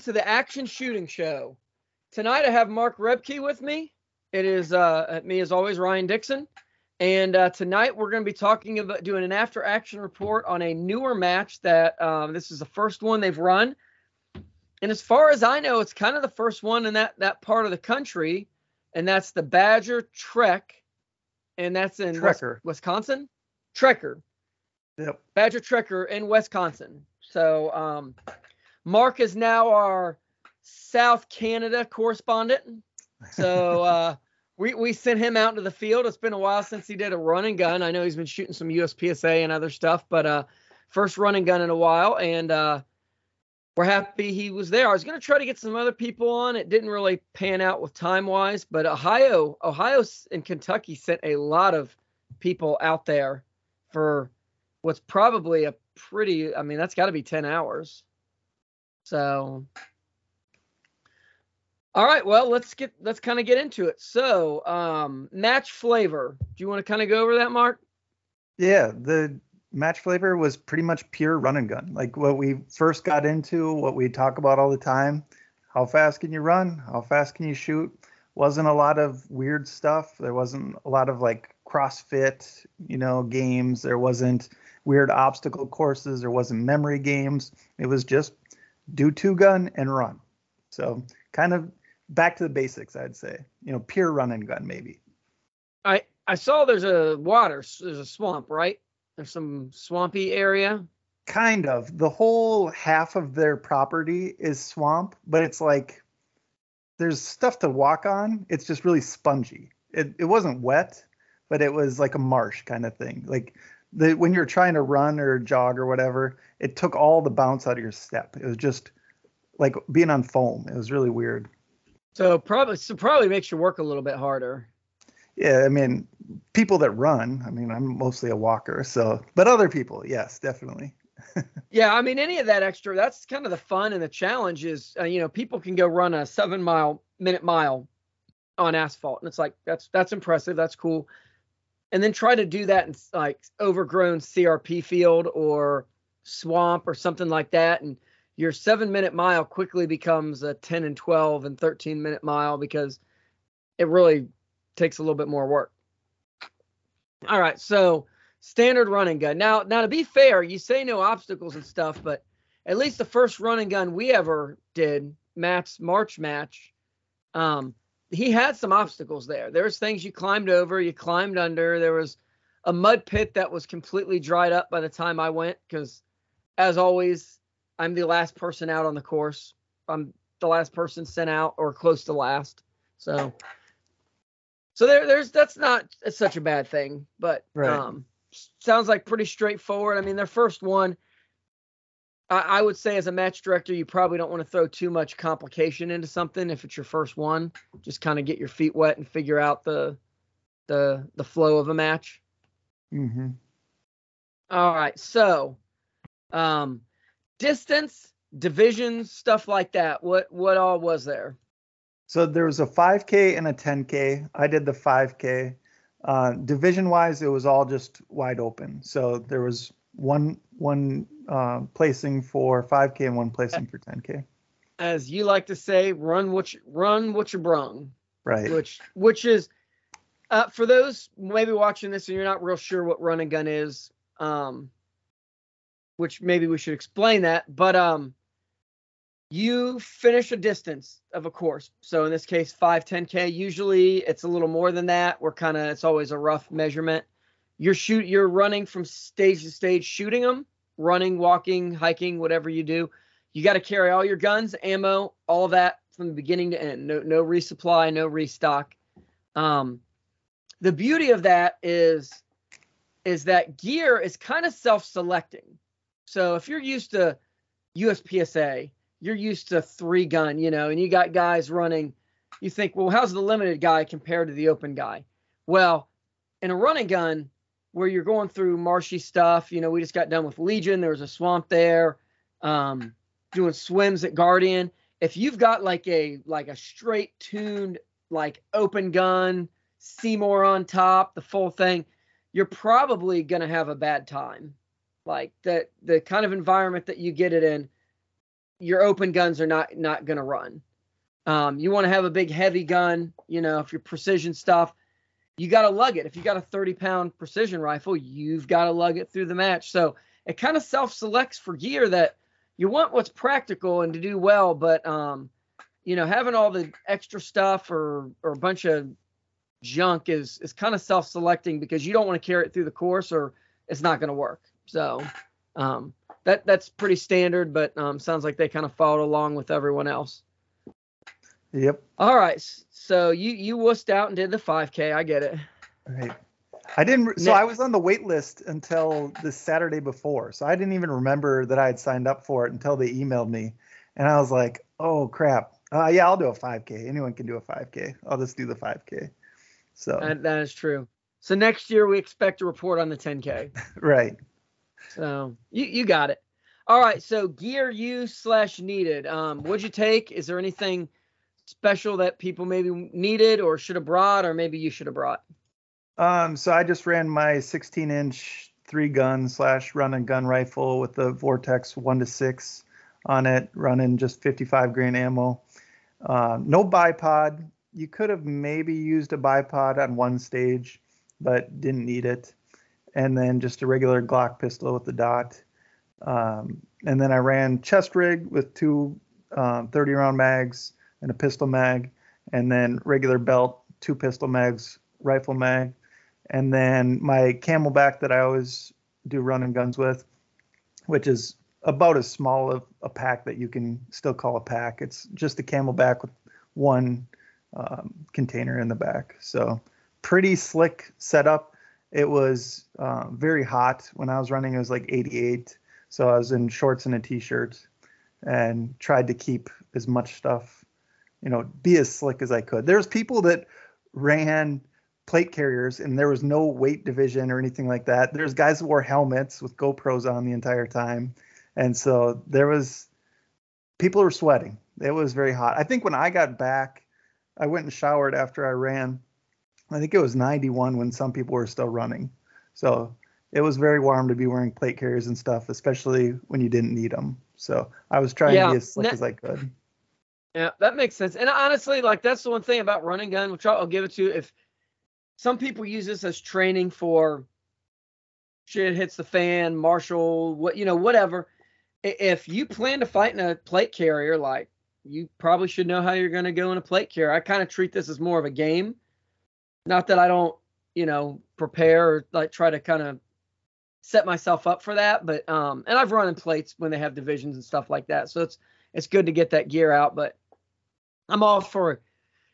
to the Action Shooting Show. Tonight I have Mark Rebke with me. It is uh, me as always, Ryan Dixon. And uh, tonight we're going to be talking about doing an after action report on a newer match that um, this is the first one they've run. And as far as I know, it's kind of the first one in that that part of the country, and that's the Badger Trek, and that's in West, Trekker. Wisconsin. Trekker. Yep. Badger Trekker in Wisconsin. So um, Mark is now our South Canada correspondent. So uh, we we sent him out into the field. It's been a while since he did a run and gun. I know he's been shooting some USPSA and other stuff, but uh, first run and gun in a while, and uh, we're happy he was there. I was going to try to get some other people on. It didn't really pan out with time wise, but Ohio, Ohio and Kentucky sent a lot of people out there for what's probably a pretty. I mean, that's got to be ten hours. So all right, well, let's get let's kind of get into it. So, um, match flavor. Do you want to kind of go over that, Mark? Yeah, the match flavor was pretty much pure run and gun. Like what we first got into, what we talk about all the time. How fast can you run? How fast can you shoot? Wasn't a lot of weird stuff. There wasn't a lot of like CrossFit, you know, games. There wasn't weird obstacle courses. There wasn't memory games. It was just do two gun and run. So kind of back to the basics, I'd say. You know, pure run and gun maybe. I I saw there's a water, there's a swamp, right? There's some swampy area. Kind of. The whole half of their property is swamp, but it's like there's stuff to walk on. It's just really spongy. It it wasn't wet, but it was like a marsh kind of thing. Like the when you're trying to run or jog or whatever, it took all the bounce out of your step. It was just like being on foam. It was really weird. So probably so probably makes you work a little bit harder. Yeah, I mean, people that run. I mean, I'm mostly a walker, so but other people, yes, definitely. yeah, I mean, any of that extra, that's kind of the fun and the challenge is, uh, you know, people can go run a seven mile minute mile on asphalt, and it's like that's that's impressive, that's cool, and then try to do that in like overgrown CRP field or swamp or something like that, and your seven minute mile quickly becomes a 10 and 12 and 13 minute mile because it really takes a little bit more work. All right, so standard run and gun. Now, now to be fair, you say no obstacles and stuff, but at least the first run and gun we ever did, Matt's March match, um, he had some obstacles there. There was things you climbed over, you climbed under. There was a mud pit that was completely dried up by the time I went because, as always, I'm the last person out on the course. I'm the last person sent out or close to last. So so there there's that's not such a bad thing, but Right. um sounds like pretty straightforward. I mean, their first one I, I would say as a match director, you probably don't want to throw too much complication into something if it's your first one. Just kind of get your feet wet and figure out the the the flow of a match. Mm-hmm. All right, so um distance, divisions, stuff like that. What what all was there? So there was a 5K and a 10K. I did the 5K. Uh, division wise, it was all just wide open. So there was one one uh, placing for 5K and one placing for 10K. As you like to say, run what you, run what you brung, Right. which which is uh, for those maybe watching this and you're not real sure what run and gun is, um, which maybe we should explain that. But um, you finish a distance of a course. So in this case, 5, 10K. Usually it's a little more than that. We're kind of, it's always a rough measurement. You're shoot, you're running from stage to stage, shooting them, running, walking, hiking, whatever you do. You got to carry all your guns, ammo, all of that from the beginning to end. No, no resupply, no restock. Um, the beauty of that is, is that gear is kind of self-selecting. So if you're used to USPSA, you're used to three gun, you know, and you got guys running. You think, well, how's the limited guy compared to the open guy? Well, in a run and gun, where you're going through marshy stuff, you know, we just got done with Legion. There was a swamp there, um, doing swims at Guardian. If you've got like a like a straight tuned like open gun, C-More on top, the full thing, you're probably gonna have a bad time. Like the the kind of environment that you get it in your open guns are not not to run. Um, you want to have a big heavy gun, you know, if you're precision stuff, you got to lug it. If you got a 30 pound precision rifle, you've got to lug it through the match. So it kind of self selects for gear that you want what's practical and to do well, but um, you know, having all the extra stuff or or a bunch of junk is is kind of self selecting because you don't want to carry it through the course or it's not going to work. So um, that that's pretty standard, but um, sounds like they kind of followed along with everyone else. Yep. All right. So you you wussed out and did the 5K. I get it. Right. I didn't. So I was on the wait list until the Saturday before. So I didn't even remember that I had signed up for it until they emailed me, and I was like, "Oh crap! Uh, yeah, I'll do a 5K. Anyone can do a 5K. I'll just do the 5K." So that, that is true. So next year we expect a report on the 10K. right. So you you got it. All right. So gear use slash needed. Um, what'd you take? Is there anything special that people maybe needed or should have brought, or maybe you should have brought? Um, so I just ran my 16 inch three gun slash run and gun rifle with the Vortex one to six on it, running just 55 grain ammo. Uh, no bipod. You could have maybe used a bipod on one stage, but didn't need it. And then just a regular Glock pistol with the dot. Um, and then I ran chest rig with two um, 30 round mags and a pistol mag, and then regular belt, two pistol mags, rifle mag, and then my CamelBak that I always do running guns with, which is about as small of a pack that you can still call a pack. It's just a CamelBak with one um, container in the back. So pretty slick setup. It was uh, very hot when I was running. It was like 88, so I was in shorts and a t-shirt, and tried to keep as much stuff, you know, be as slick as I could. There's people that ran plate carriers and there was no weight division or anything like that. There's guys that wore helmets with GoPros on the entire time. And so there was people were sweating. It was very hot. I think when I got back, I went and showered after I ran. I think it was 91 when some people were still running. So it was very warm to be wearing plate carriers and stuff, especially when you didn't need them. So I was trying yeah, to be as slick as I could. Yeah, that makes sense. And honestly, like that's the one thing about run and gun, which I'll, I'll give it to you. If some people use this as training for shit hits the fan, Marshall, what you know, whatever. If you plan to fight in a plate carrier, like you probably should know how you're going to go in a plate carrier. I kind of treat this as more of a game. Not that I don't, you know, prepare or like try to kind of set myself up for that, but um, and I've run in plates when they have divisions and stuff like that, so it's it's good to get that gear out. But I'm all for,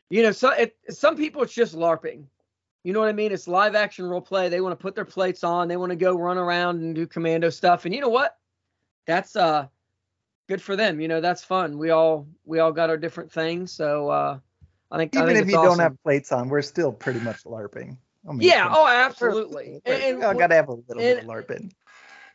you know, so it, some people it's just larping. You know what I mean? It's live action role play. They want to put their plates on. They want to go run around and do commando stuff. And you know what? That's uh good for them. You know, that's fun. We all we all got our different things. So uh I think even I think if you awesome. don't have plates on, we're still pretty much LARPing. I yeah. Oh, absolutely. And, and I gotta have a little bit of LARPing.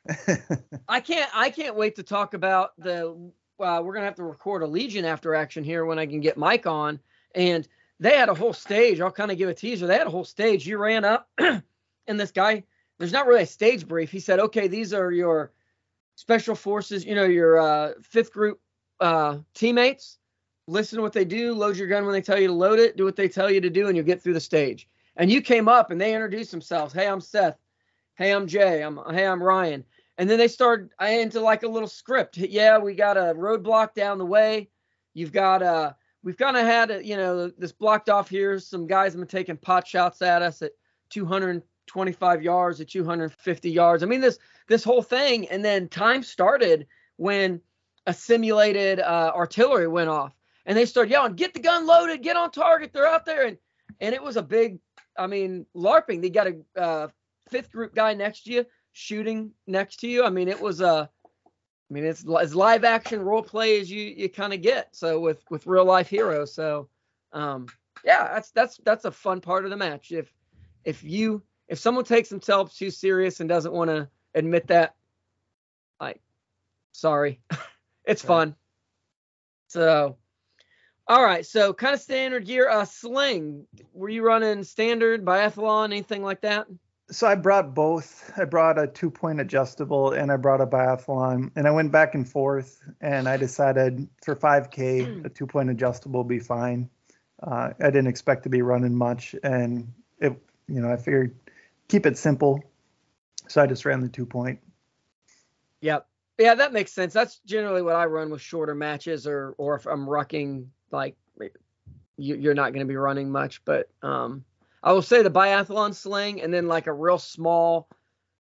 I can't I can't wait to talk about the. Uh, we're gonna have to record a Legion after action here when I can get Mike on and they had a whole stage. I'll kind of give a teaser. They had a whole stage. You ran up, and this guy, there's not really a stage brief. He said, okay, these are your special forces, you know, your uh, fifth group uh, teammates. Listen to what they do. Load your gun when they tell you to load it. Do what they tell you to do, and you'll get through the stage. And you came up, and they introduced themselves. Hey, I'm Seth. Hey, I'm Jay. I'm hey, I'm Ryan. And then they started into like a little script. Yeah, we got a roadblock down the way. You've got a uh, we've kind of had you know this blocked off here. Some guys have been taking pot shots at us at 225 yards, at 250 yards. I mean this this whole thing, and then time started when a simulated uh, artillery went off, and they started yelling, "Get the gun loaded! Get on target! They're out there!" And and it was a big, I mean, larping. They got a uh, fifth group guy next to you shooting next to you. I mean, it was a I mean, it's as live action role play as you you kind of get. So with with real life heroes. So um, yeah, that's that's that's a fun part of the match. If if you if someone takes themselves too serious and doesn't want to admit that, like, sorry, it's fun. So, all right. So kind of standard gear. Uh, sling. Were you running standard biathlon, anything like that? So I brought both. I brought a two point adjustable and I brought a biathlon, and I went back and forth. And I decided for 5K, a two point adjustable be fine. Uh, I didn't expect to be running much, and it, you know, I figured keep it simple. So I just ran the two point. Yep. Yeah, that makes sense. That's generally what I run with shorter matches, or or if I'm rucking, like you, are not going to be running much. But um, I will say the biathlon sling, and then like a real small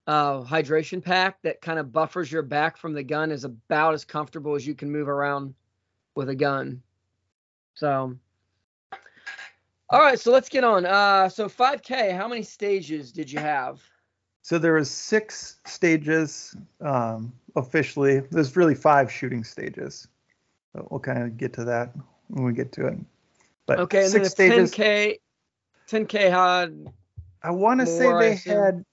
uh, hydration pack that kind of buffers your back from the gun is about as comfortable as you can move around with a gun. So, all right, so let's get on. Uh, so 5K, how many stages did you have? So there was six stages um, officially. There's really five shooting stages. But we'll kind of get to that when we get to it. But okay, and six then stages. 10K, 10K had. I want to say they had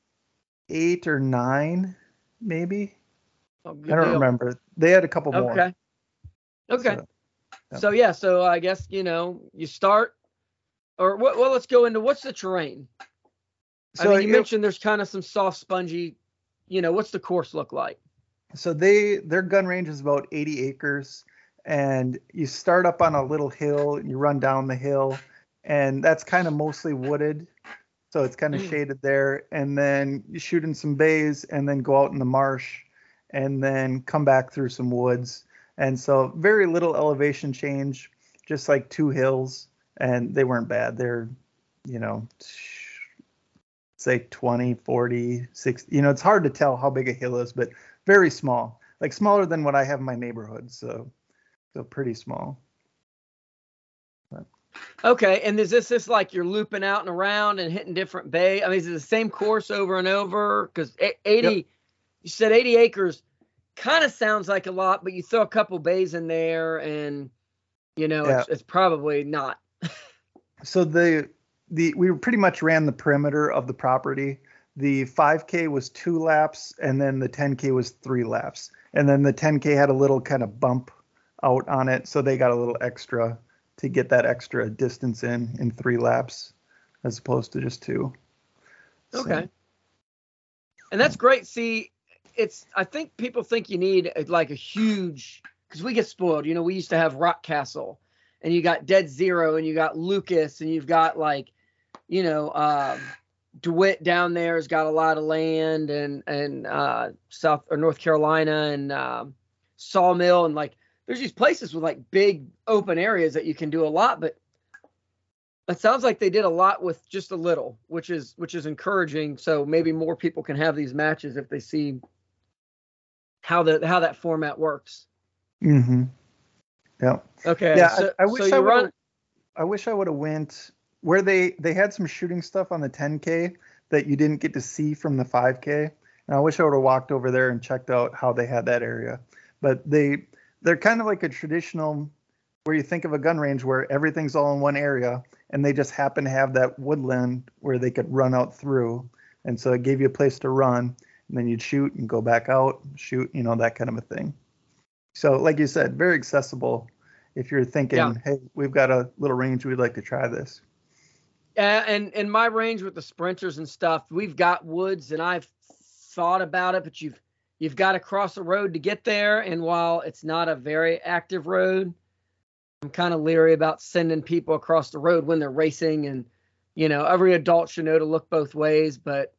eight or nine, maybe. Oh, I don't deal. remember. They had a couple more. Okay. Okay. So, yeah. so yeah, so I guess you know you start, or well, let's go into what's the terrain. So I mean, you it, mentioned there's kind of some soft, spongy. You know, what's the course look like? So they their gun range is about 80 acres, and you start up on a little hill and you run down the hill, and that's kind of mostly wooded, so it's kind of mm. shaded there. And then you shoot in some bays, and then go out in the marsh, and then come back through some woods. And so very little elevation change, just like two hills, and they weren't bad. They're, you know, say 20, 40, 60. You know, it's hard to tell how big a hill is, but very small, like smaller than what I have in my neighborhood. So, so pretty small. Okay, and is this just like you're looping out and around and hitting different bay? I mean, is it the same course over and over? Because 80, yep. you said 80 acres, kind of sounds like a lot, but you throw a couple bays in there, and you know, yeah. it's, it's probably not. so the the we pretty much ran the perimeter of the property. The 5K was two laps, and then the 10K was three laps, and then the 10K had a little kind of bump out on it, so they got a little extra to get that extra distance in in three laps, as opposed to just two. Okay. So. And that's great. See, it's I think people think you need a, like a huge because we get spoiled. You know, we used to have Rockcastle, and you got Dead Zero, and you got Lucas, and you've got like you know, uh, DeWitt down there has got a lot of land and and uh, South or North Carolina and uh, Sawmill and like there's these places with like big open areas that you can do a lot, but it sounds like they did a lot with just a little, which is which is encouraging. So maybe more people can have these matches if they see how the how that format works. Mm-hmm. Yeah. Okay. Yeah. So, I, I wish so I would. Run... I wish I would have went where they they had some shooting stuff on the 10k that you didn't get to see from the 5k and i wish i would have walked over there and checked out how they had that area but they they're kind of like a traditional where you think of a gun range where everything's all in one area and they just happen to have that woodland where they could run out through. And so it gave you a place to run and then you'd shoot and go back out shoot you know that kind of a thing. So like you said very accessible if you're thinking yeah. hey we've got a little range we'd like to try this. And in my range with the sprinters and stuff, we've got woods, and I've thought about it, but you've you've got to cross a road to get there. And while it's not a very active road, I'm kind of leery about sending people across the road when they're racing. And you know, every adult should know to look both ways, but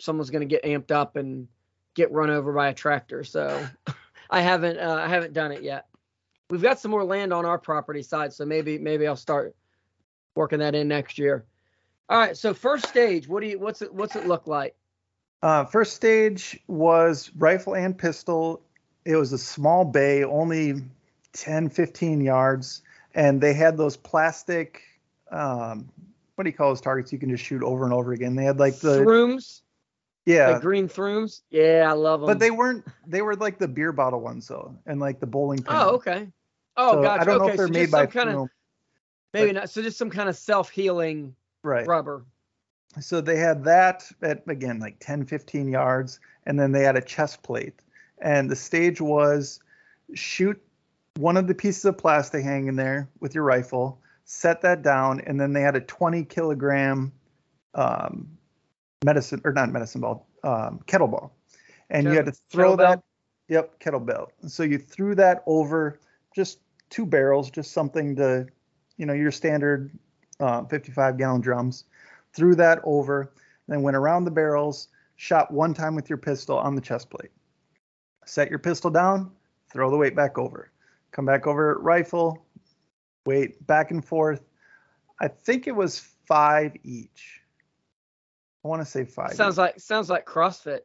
someone's going to get amped up and get run over by a tractor. So I haven't uh, I haven't done it yet. We've got some more land on our property side, so maybe maybe I'll start working that in next year. All right, so first stage, what do you what's it what's it look like? Uh, first stage was rifle and pistol. It was a small bay, only 10, 15 yards, and they had those plastic um, what do you call those targets you can just shoot over and over again? They had like the throoms. Yeah. Like green throoms. Yeah, I love them. But they weren't they were like the beer bottle ones though, and like the bowling pin. Oh, okay. Oh, so gotcha. I don't okay, know if they're so made by kind of Maybe but, not. So just some kind of self-healing right. rubber. So they had that at again like 10, 15 yards, and then they had a chest plate. And the stage was shoot one of the pieces of plastic hanging there with your rifle, set that down, and then they had a 20 kilogram um, medicine or not medicine ball, um, kettlebell, and you had to throw kettlebell? that. Yep, kettlebell. So you threw that over just two barrels, just something to, you know, your standard uh, 55 gallon drums. Threw that over, then went around the barrels, shot one time with your pistol on the chest plate. Set your pistol down, throw the weight back over. Come back over, rifle, weight back and forth. I think it was five each. I want to say five. Sounds each. like sounds like CrossFit.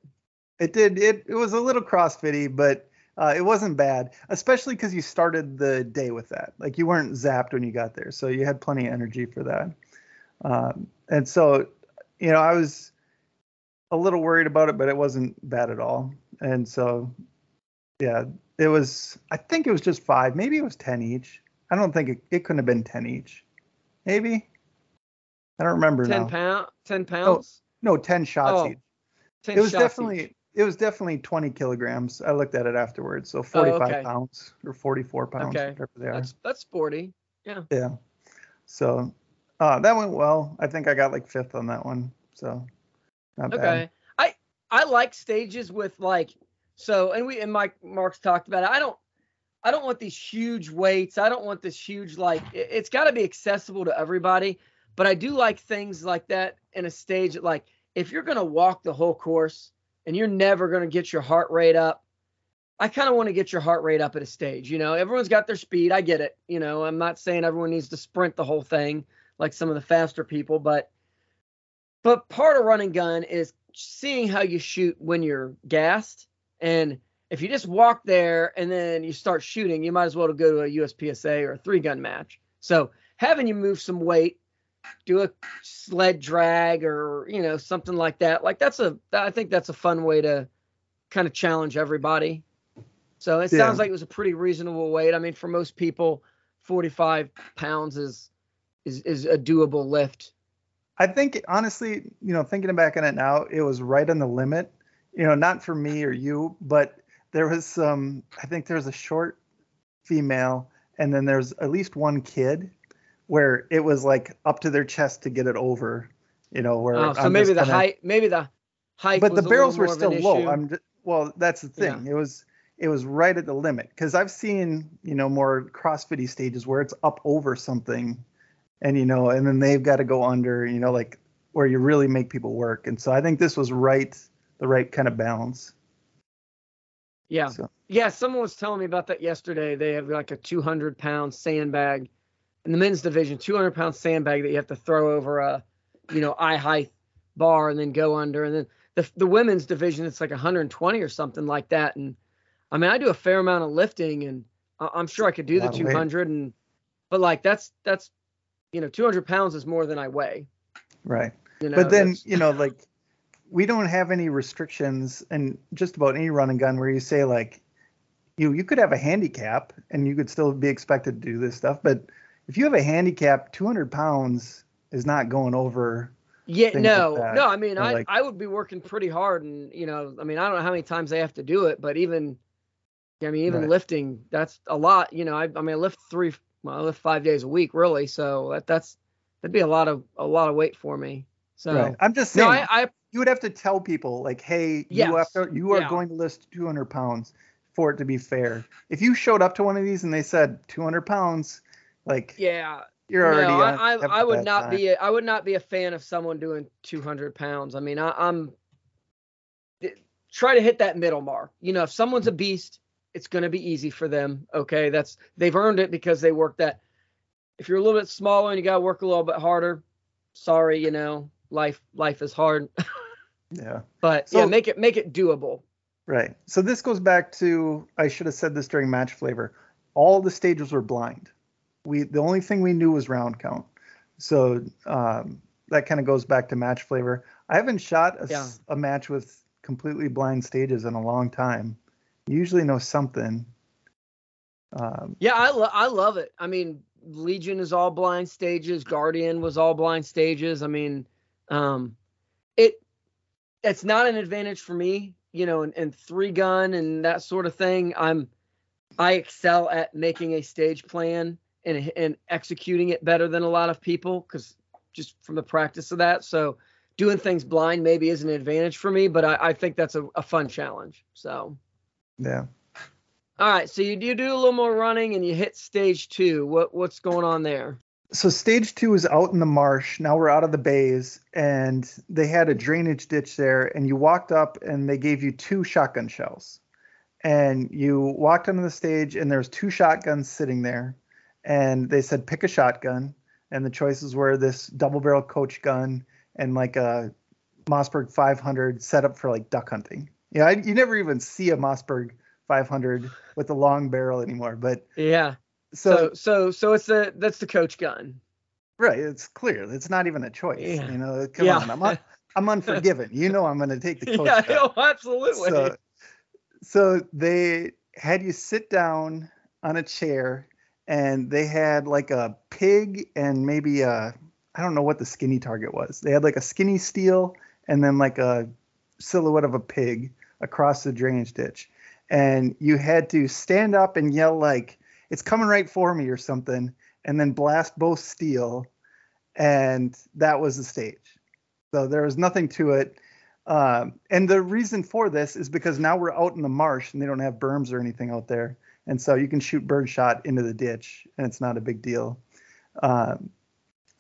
It did. It it was a little crossfitty, but uh, it wasn't bad. Especially because you started the day with that. Like you weren't zapped when you got there, so you had plenty of energy for that. Um, and so, you know, I was a little worried about it, but it wasn't bad at all. And so, yeah, it was. I think it was just five. Maybe it was ten each. I don't think it, it couldn't have been ten each. Maybe. I don't remember Ten now. pound, ten pounds. No, ten shots Oh, each. 10 it was shots definitely each. it was definitely 20 kilograms. I looked at it afterwards. So 45 okay. pounds or 44 pounds, Okay. whatever they are. That's that's Yeah. Yeah. So uh, that went well. I think I got like fifth on that one. So not bad. Okay. I I like stages with like so and we and Mike Mark's talked about it. I don't I don't want these huge weights. I don't want this huge like it, it's got to be accessible to everybody, but I do like things like that in a stage like if you're to walk the whole course and you're never to get your heart rate up, I kind of want to get your heart rate up at a stage. You know, everyone's got their speed. I get it. You know, I'm not saying everyone needs to sprint the whole thing like some of the faster people, but but part of run and gun is seeing how you shoot when you're gassed. And if you just walk there and then you start shooting, you might as well go to a USPSA or a three gun match. So having you move some weight, do a sled drag or you know something like that, like that's a I think that's a fun way to kind of challenge everybody. So it Yeah. sounds like it was a pretty reasonable weight. I mean, for most people, 45 pounds is is is a doable lift. I think honestly, you know, thinking back on it now, it was right on the limit. You know, not for me or you, but there was some. I think there was a short female, and then there's at least one kid, where it was like up to their chest to get it over. You know, where Oh, so I'm maybe the kinda- height, maybe the height. but was the barrels were little more of still low. issue. I'm just, well, that's the thing. It was it was right at the limit because I've seen you know more CrossFitty stages where it's up over something, and you know, and then they've got to go under. You know, like where you really make people work. And so I think this was right, the right kind of balance. Yeah. So, Yeah. Someone was telling me about that yesterday. They have like a 200 pound sandbag in the men's division, 200 pound sandbag that you have to throw over a, you know, eye height bar and then go under. And then the, the women's division, it's like 120 or something like that. And I mean, I do a fair amount of lifting and I- I'm sure I could do the lot of weight. 200 and, but like that's, that's, you know, 200 pounds is more than I weigh. right. You know, but then you know, like we don't have any restrictions in just about any run and gun where you say like you you could have a handicap and you could still be expected to do this stuff. But if you have a handicap, 200 pounds is not going over. Yeah, things like no, no. I mean, or I like- I would be working pretty hard, and you know, I mean, I don't know how many times they have to do it, but even, I mean, even Right. lifting, that's a lot. You know, I I mean, I lift three, well, I lift five days a week, really. So that that's that'd be a lot of a lot of weight for me. So Right. I'm just saying no, I, I you would have to tell people like, hey, you have to, you are Yeah. going to list 200 pounds for it to be fair. If you showed up to one of these and they said 200 pounds, like yeah, you're already. no, I, I, I would not time. be a, I would not be a fan of someone doing 200 pounds. I mean, I, I'm try to hit that middle mark. You know, if someone's a beast, it's going to be easy for them. Okay, that's they've earned it because they worked that. If you're a little bit smaller and you got to work a little bit harder, sorry, you know, life life is hard. Yeah. but yeah, make it make it doable. Right. So this goes back to I should have said this during match flavor. All the stages were blind. We the only thing we knew was round count. So um, that kind of goes back to match flavor. I haven't shot a, Yeah. a match with completely blind stages in a long time. You usually know something. Um, Yeah, I lo- I love it. I mean, Legion is all blind stages. Guardian was all blind stages. I mean, um, it it's not an advantage for me, you know, and, and three gun and that sort of thing. I'm I excel at making a stage plan and and executing it better than a lot of people because just from the practice of that. So doing things blind maybe is an advantage for me, but I, I think that's a, a fun challenge. So Yeah. all right, so you, you do a little more running and you hit stage two. What what's going on there? So stage two is out in the marsh. Now we're out of the bays, and they had a drainage ditch there. And you walked up, and they gave you two shotgun shells. And you walked onto the stage, and there's two shotguns sitting there. And they said pick a shotgun, and the choices were this double barrel coach gun and like a Mossberg 500 set up for like duck hunting. Yeah, I, you never even see a Mossberg 500 with a long barrel anymore. But Yeah. so So so so it's the that's the coach gun. Right, it's clear. It's not even a choice. Yeah. You know, come Yeah. on. I'm un- I'm unforgiven. You know I'm going to take the coach. yeah, job. no, absolutely. So, so they had you sit down on a chair, and they had like a pig and maybe a I don't know what the skinny target was. They had like a skinny steel and then like a silhouette of a pig across the drainage ditch, and you had to stand up and yell like it's coming right for me or something, and then blast both steel, and that was the stage. So there was nothing to it. Um, and the reason for this is because now we're out in the marsh and they don't have berms or anything out there. And so you can shoot birdshot into the ditch and it's not a big deal. Um,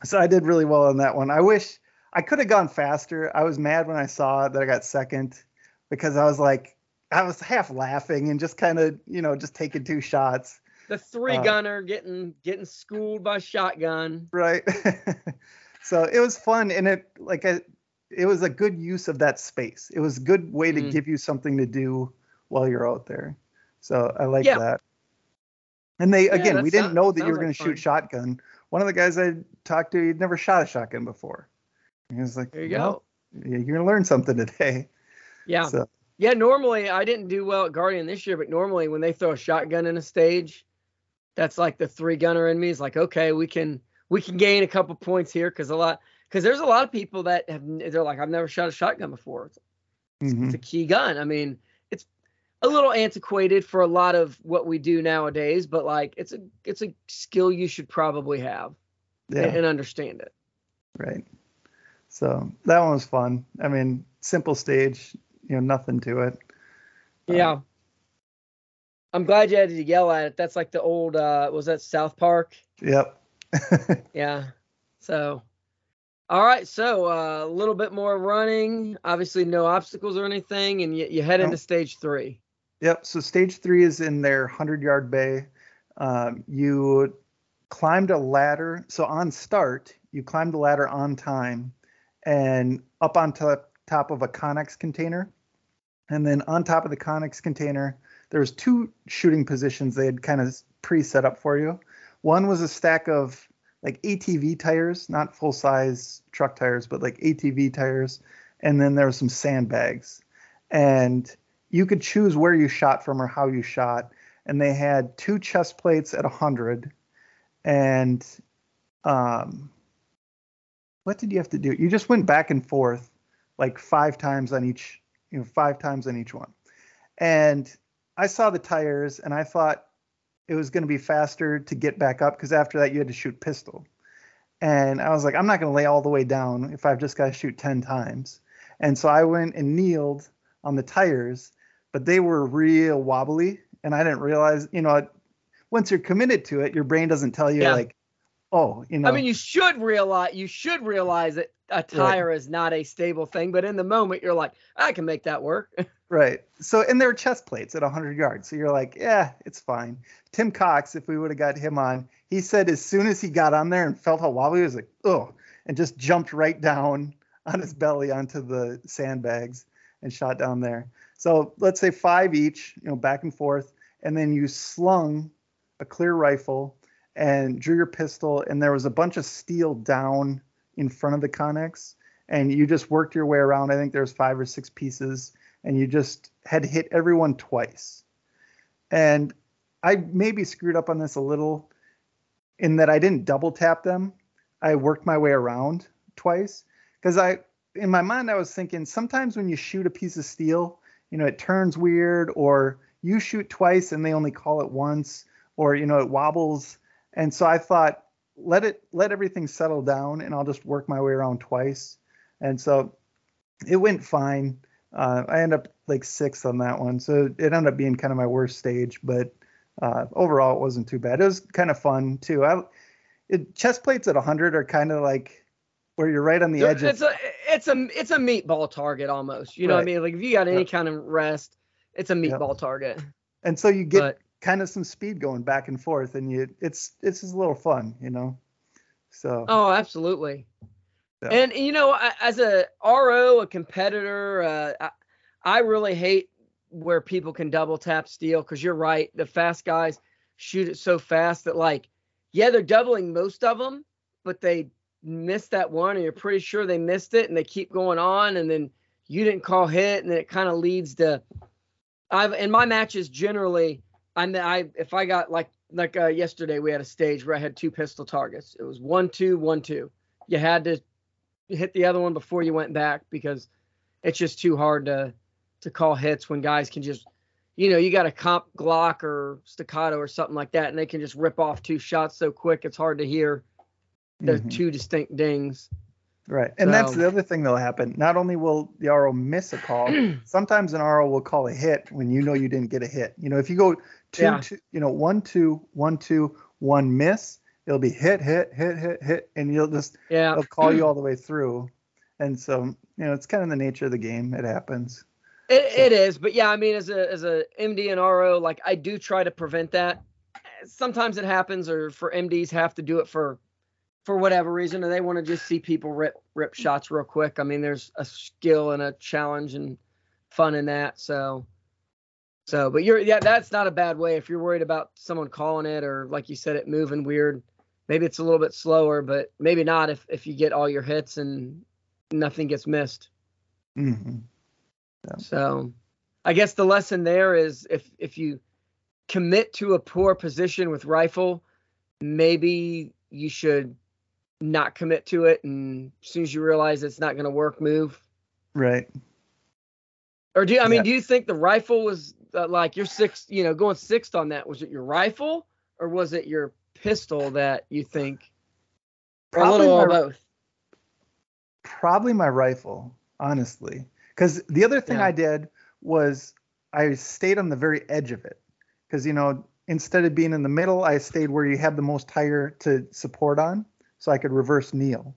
so I did really well on that one. I wish I could have gone faster. I was mad when I saw that I got second because I was like, I was half laughing and just kind of, you know, just taking two shots. the three uh, gunner getting getting schooled by shotgun. right so it was fun and it like a, it was a good use of that space it was a good way to Mm. give you something to do while you're out there so i like Yeah. that and they Yeah, again we didn't know that you were going like to shoot shotgun one of the guys i talked to he'd never shot a shotgun before he was like There you "Well, go. you're going to learn something today Yeah. so Yeah, normally I didn't do well at Guardian this year, but normally when they throw a shotgun in a stage, that's like the three gunner in me is like, okay, we can we can gain a couple points here because a lot because there's a lot of people that have they're like, I've never shot a shotgun before. It's, mhm. it's a key gun. I mean, it's a little antiquated for a lot of what we do nowadays, but like it's a it's a skill you should probably have yeah and, and understand it. right so that one was fun i mean simple stage you know nothing to it Um, Yeah. I'm glad you had to yell at it. That's like the old uh was that South Park? yep Yeah. So, all right. So uh, a little bit more running. Obviously, no obstacles or anything, and you, you head into stage three. Yep. So stage three is in their 100 yard bay. Um, you climbed a ladder. So on start, you climbed the ladder on time and up on top, top of a Conex container. And then on top of the Conex container, there was two shooting positions they had kind of pre set up for you. One was a stack of like ATV tires, not full size truck tires, but like ATV tires. And then there were some sandbags. And you could choose where you shot from or how you shot. And they had two chest plates at 100. And um, what did you have to do? You just went back and forth like five times on each, you know, five times on each one. And I saw the tires and I thought it was going to be faster to get back up because after that you had to shoot pistol. And I was like, I'm not going to lay all the way down if I've just got to shoot 10 times. And so I went and kneeled on the tires, but they were real wobbly. And I didn't realize, you know, once you're committed to it, your brain doesn't tell you Yeah. like, oh, you know, I mean, you should realize you should realize that a tire is not a stable thing, but in the moment, you're like, I can make that work. Right. So, and there were chest plates at 100 yards. So you're like, yeah, it's fine. Tim Cox, if we would have got him on, he said as soon as he got on there and felt how wobbly, he was like, oh, and just jumped right down on his belly onto the sandbags and shot down there. So let's say five each, you know, back and forth. And then you slung a clear rifle and drew your pistol. And there was a bunch of steel down in front of the Conex. And you just worked your way around. I think there's five or six pieces and you just had hit everyone twice. And I maybe screwed up on this a little in that I didn't double tap them. I worked my way around twice because I, in my mind, I was thinking sometimes when you shoot a piece of steel, you know, it turns weird, or you shoot twice and they only call it once, or you know, it wobbles. And so I thought, let it, let everything settle down, and I'll just work my way around twice. And so it went fine. Uh, I ended up like sixth on that one, so it ended up being kind of my worst stage. But uh, overall, it wasn't too bad. It was kind of fun too. I, it, chest plates at 100 are kind of like where you're right on the edge. It's of, a it's a it's a meatball target almost. You know what I mean? Like if you got any kind of rest, it's a meatball target. And so you get but, kind of some speed going back and forth, and you it's it's just a little fun, you know. So. Oh, absolutely. And you know, as a RO, a competitor, uh, I, I really hate where people can double tap steel because you're right. The fast guys shoot it so fast that like, yeah, they're doubling most of them, but they missed that one, and you're pretty sure they missed it, and they keep going on, and then you didn't call hit, and then it kind of leads to. I've in my matches generally, I'm the, I if I got like like uh, yesterday we had a stage where I had two pistol targets. It was one two one two. You had to hit the other one before you went back because it's just too hard to to call hits when guys can just you know you got a comp Glock or Staccato or something like that and they can just rip off two shots so quick it's hard to hear the mm-hmm. two distinct dings right and so, that's the other thing that'll happen not only will the RO miss a call sometimes an RO will call a hit when you know you didn't get a hit you know if you go two, yeah. two you know one two one two one miss it'll be hit, hit, hit, hit, hit, and you'll just yeah, they'll call you all the way through. And so you know, it's kind of the nature of the game. It happens. It, so. it is, but yeah, I mean, as a as a MD and RO, like I do try to prevent that. Sometimes it happens, or for MDs have to do it for for whatever reason, and they want to just see people rip rip shots real quick. I mean, there's a skill and a challenge and fun in that. So so, but you're yeah, that's not a bad way if you're worried about someone calling it or like you said, it moving weird maybe it's a little bit slower, but maybe not if if you get all your hits and nothing gets missed. Mm-hmm. Yeah. So, I guess the lesson there is if if you commit to a poor position with rifle, maybe you should not commit to it, and as soon as you realize it's not going to work, move. Right. Or do you, I mean, do you think the rifle was uh, like your sixth, you know, going sixth on that? Was it your rifle or was it your pistol that you think probably my, both? Probably my rifle, honestly. Because the other thing yeah. I did was I stayed on the very edge of it. Because you know, instead of being in the middle, I stayed where you had the most tire to support on, so I could reverse kneel.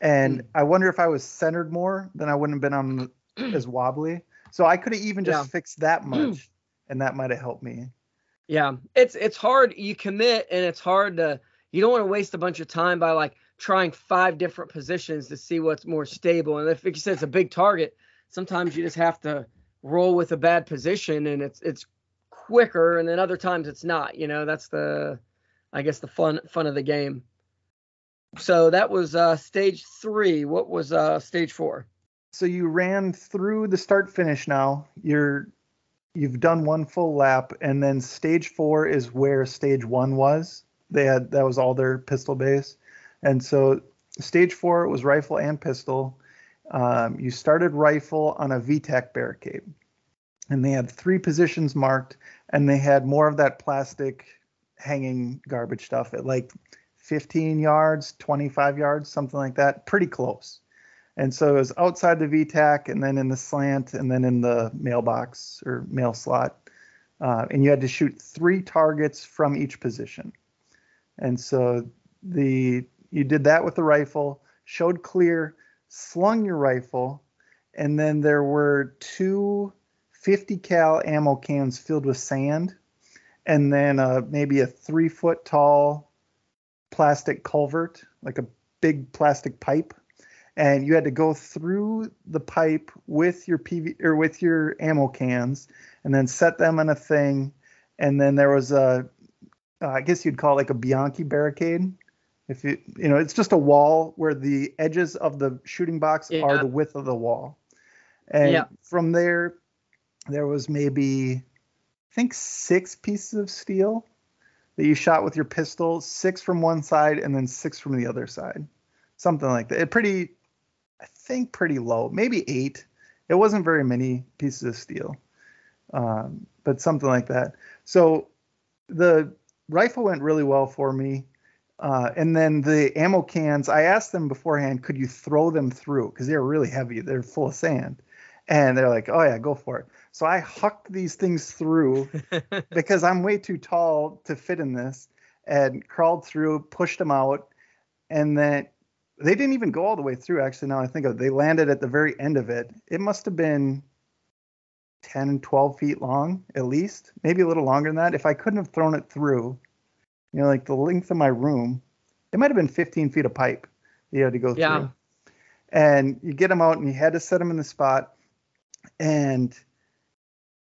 And mm. I wonder if I was centered more, then I wouldn't have been on as wobbly. So I could have even just yeah. fixed that much, and that might have helped me. Yeah, it's it's hard. You commit, and it's hard to. You don't want to waste a bunch of time by like trying five different positions to see what's more stable. And if you said it's a big target, sometimes you just have to roll with a bad position, and it's it's quicker. And then other times it's not. You know, that's the, I guess the fun fun of the game. So that was uh, stage three. What was uh, stage four? So you ran through the start finish. Now you're you've done one full lap, and then stage four is where stage one was. They had that was all their pistol base, and so stage four was rifle and pistol. Um, you started rifle on a VTAC barricade, and they had three positions marked, and they had more of that plastic hanging garbage stuff at like 15 yards, 25 yards, something like that, pretty close. And so it was outside the VTAC and then in the slant and then in the mailbox or mail slot. Uh, and you had to shoot three targets from each position. And so the you did that with the rifle, showed clear, slung your rifle, and then there were two 50 cal ammo cans filled with sand, and then uh, maybe a three foot tall plastic culvert, like a big plastic pipe and you had to go through the pipe with your PV or with your ammo cans, and then set them in a thing, and then there was a, uh, I guess you'd call it like a Bianchi barricade. If you you know, it's just a wall where the edges of the shooting box yeah. are the width of the wall, and yeah. from there, there was maybe, I think six pieces of steel that you shot with your pistol, six from one side and then six from the other side something like that. It pretty think pretty low, maybe eight. It wasn't very many pieces of steel, um, but something like that. So the rifle went really well for me. Uh, and then the ammo cans, I asked them beforehand, could you throw them through? Because they're really heavy, they're full of sand. And they're like, oh, yeah, go for it. So I hucked these things through because I'm way too tall to fit in this and crawled through, pushed them out. And then they didn't even go all the way through, actually. Now I think of it, they landed at the very end of it. It must have been 10, 12 feet long at least, maybe a little longer than that. If I couldn't have thrown it through, you know, like the length of my room, it might have been 15 feet of pipe you had to go Yeah. through. And you get them out and you had to set them in the spot. And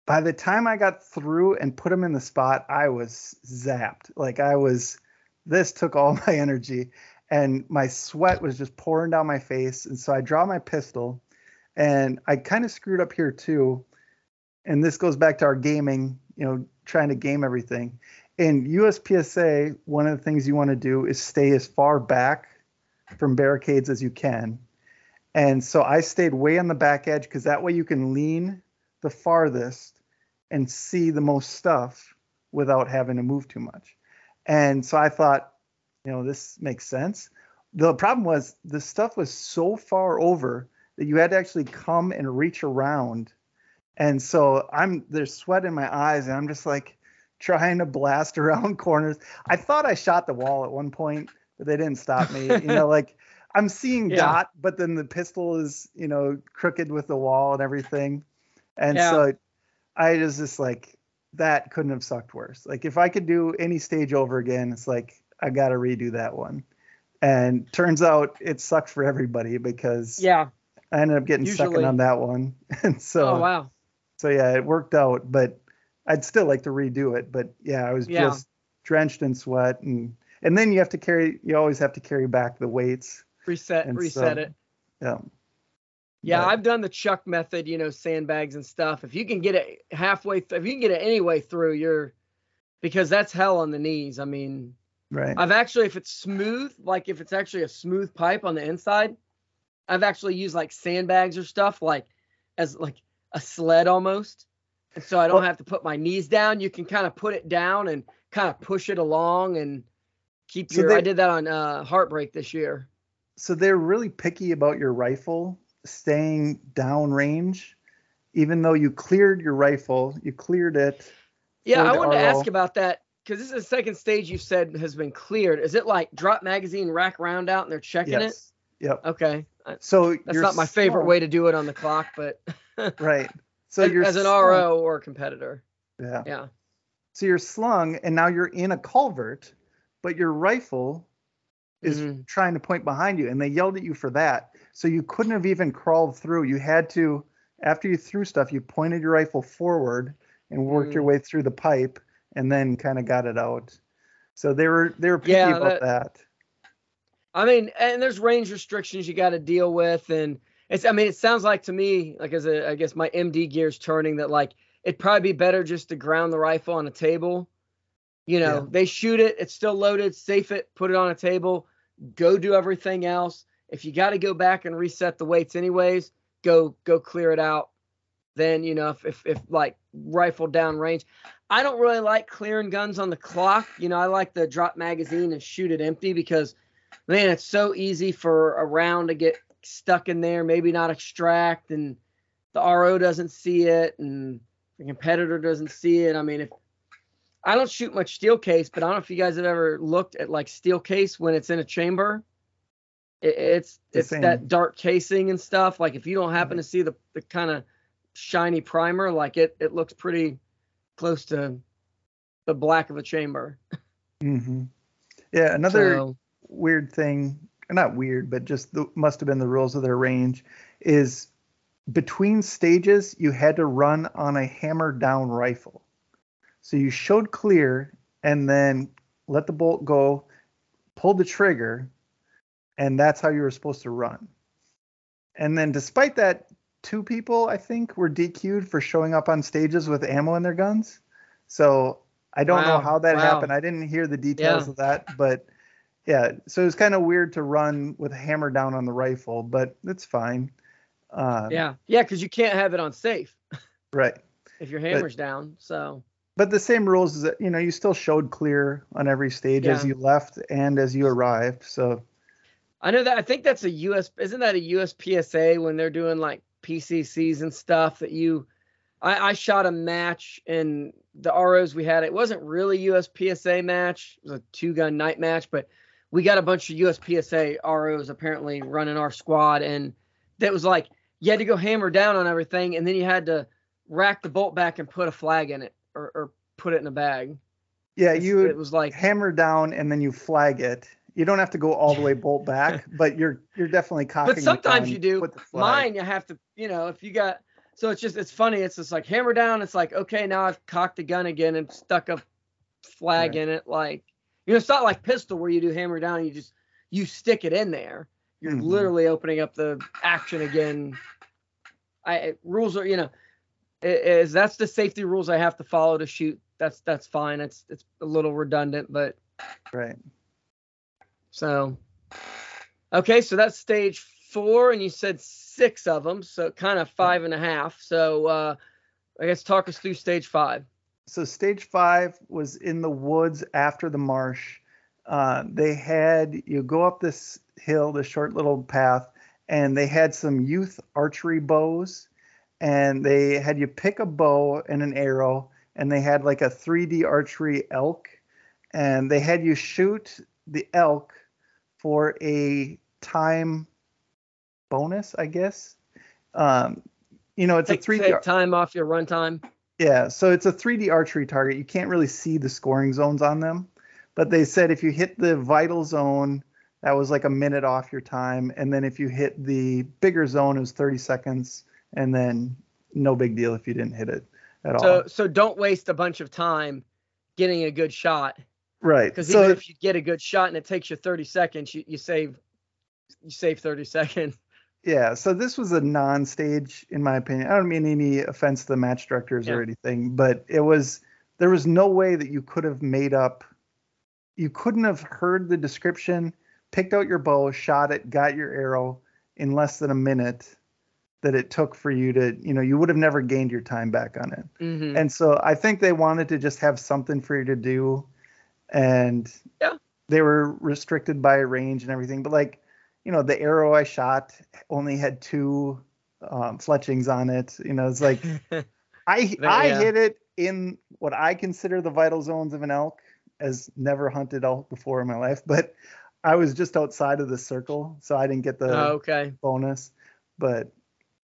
by the time I got through and put them in the spot, I was zapped. Like I was, this took all my energy and my sweat was just pouring down my face. And so I draw my pistol and I kind of screwed up here too. And this goes back to our gaming, you know, trying to game everything. In USPSA, one of the things you want to do is stay as far back from barricades as you can. And so I stayed way on the back edge because that way you can lean the farthest and see the most stuff without having to move too much. And so I thought, you know, this makes sense. The problem was the stuff was so far over that you had to actually come and reach around. And so I'm there's sweat in my eyes and I'm just like trying to blast around corners. I thought I shot the wall at one point, but they didn't stop me. You know, like I'm seeing Yeah. dot, but then the pistol is, you know, crooked with the wall and everything. And Yeah. so I was just like, that couldn't have sucked worse. Like if I could do any stage over again, it's like I got to redo that one. And turns out it sucked for everybody because Yeah. I ended up getting Usually- on that one. And so oh wow. so yeah, it worked out, but I'd still like to redo it. But yeah, I was Yeah. just drenched in sweat and and then you have to carry you always have to carry back the weights. Reset. And reset so- it. Yeah. Yeah, But- I've done the Chuck method, you know, sandbags and stuff. If you can get it halfway, th- if you can get it any way through, you're because that's hell on the knees. I mean, right. I've actually, if it's smooth, like if it's actually a smooth pipe on the inside, I've actually used like sandbags or stuff like as like a sled almost. And so I don't Well- have to put my knees down. You can kind of put it down and kind of push it along and keep So your. they- I did that on uh, Heartbreak this year. so they're really picky about your rifle staying downrange, even though you cleared your rifle, you cleared it. Yeah, I wanted to ask about that because this is the second stage you said has been cleared. Is it like drop magazine, rack round out, and they're checking it? Yes. Yep. Okay, So that's not my favorite slung- way to do it on the clock, but Right. So as, you're as an slung- RO or a competitor, Yeah. yeah, So you're slung, and now you're in a culvert, but your rifle is Mhm. trying to point behind you, and they yelled at you for that. So you couldn't have even crawled through. You had to, after you threw stuff, you pointed your rifle forward and worked your Mm. way through the pipe, and then kind of got it out. So they were they were picky Yeah, about that. I mean, and there's range restrictions you got to deal with, and it's. I mean, it sounds like to me, like as a, I guess my MD gear's turning that like it'd probably be better just to ground the rifle on a table. You know, Yeah. they shoot it, it's still loaded, safe it, put it on a table, go do everything else. If you got to go back and reset the weights anyways, go go clear it out. Then you know if if, if like rifle down range. I don't really like clearing guns on the clock. You know, I like the drop magazine and shoot it empty because man, it's so easy for a round to get stuck in there, maybe not extract, and the RO doesn't see it, and the competitor doesn't see it. I mean, if I don't shoot much steel case, but I don't know if you guys have ever looked at like steel case when it's in a chamber. It, it's The it's same. that dark casing and stuff. Like if you don't happen to see the the kind of shiny primer, like it it looks pretty close to the black of a chamber. hmm Yeah, another So, weird thing, not weird, but just the, must have been the rules of their range, is between stages you had to run on a hammer down rifle. So you showed clear and then let the bolt go, pulled the trigger, and that's how you were supposed to run. And then despite that, two people I think were DQ'd for showing up on stages with ammo in their guns. So I don't know how that wow. happened. I didn't hear the details Yeah. of that, but yeah, so it was kind of weird to run with a hammer down on the rifle, but it's fine. Uh, yeah, yeah, because you can't have it on safe Right. if your hammer's down. So but the same rules is that you know you still showed clear on every stage as you left and as you arrived. So I know that I think that's a US isn't that a USPSA when they're doing like PCCs and stuff that you I, I shot a match and the ROs we had. It wasn't really USPSA match. It was a two gun night match but we got a bunch of USPSA ROs apparently running our squad and that was like you had to go hammer down on everything and then you had to rack the bolt back and put a flag in it or, or put it in a bag. Yeah, you it was like hammer down and then you flag it. You don't have to go all the way bolt back, but you're you're definitely cocking. but sometimes you do. with the flag. Mine, you have to, you know, if you got, so it's just, it's funny. It's just like hammer down. It's like, okay, now I've cocked the gun again and stuck a flag Right. in it. Like, you know, it's not like pistol where you do hammer down and you just, you stick it in there. You're Mhm. literally opening up the action again. I it- rules are, you know, is that's the safety rules I have to follow to shoot. That's that's fine. It's it's a little redundant, but Right. So, okay, so that's stage four, and you said six of them, so kind of five and a half. So, uh, I guess talk us through stage five. So stage five was in the woods after the marsh. Uh, they had you go up this hill, this short little path, and they had some youth archery bows, and they had you pick a bow and an arrow, and they had like a 3D archery elk, and they had you shoot the elk for a time bonus, I guess. Um, you know, it's Take, a 3D take time off your runtime. yeah, so it's a 3D archery target. You can't really see the scoring zones on them, but they said if you hit the vital zone, that was like a minute off your time, and then if you hit the bigger zone, it was 30 seconds, and then no big deal if you didn't hit it at So, all. so don't waste a bunch of time getting a good shot, Right. because So even if you get a good shot and it takes you 30 seconds, you, you save, you save 30 seconds. yeah, so this was a non-stage, in my opinion. I don't mean any offense to the match directors Yeah. or anything, but it was there was no way that you could have made up. You couldn't have heard the description, picked out your bow, shot it, got your arrow in less than a minute that it took for you to, you know, you would have never gained your time back on it. hmm And so I think they wanted to just have something for you to do. And Yeah. they were restricted by range and everything. But like, you know, the arrow I shot only had two um, fletchings on it. You know, it's like I There- I yeah. hit it in what I consider the vital zones of an elk, as never hunted elk before in my life, but I was just outside of the circle, so I didn't get the Oh, okay. bonus. But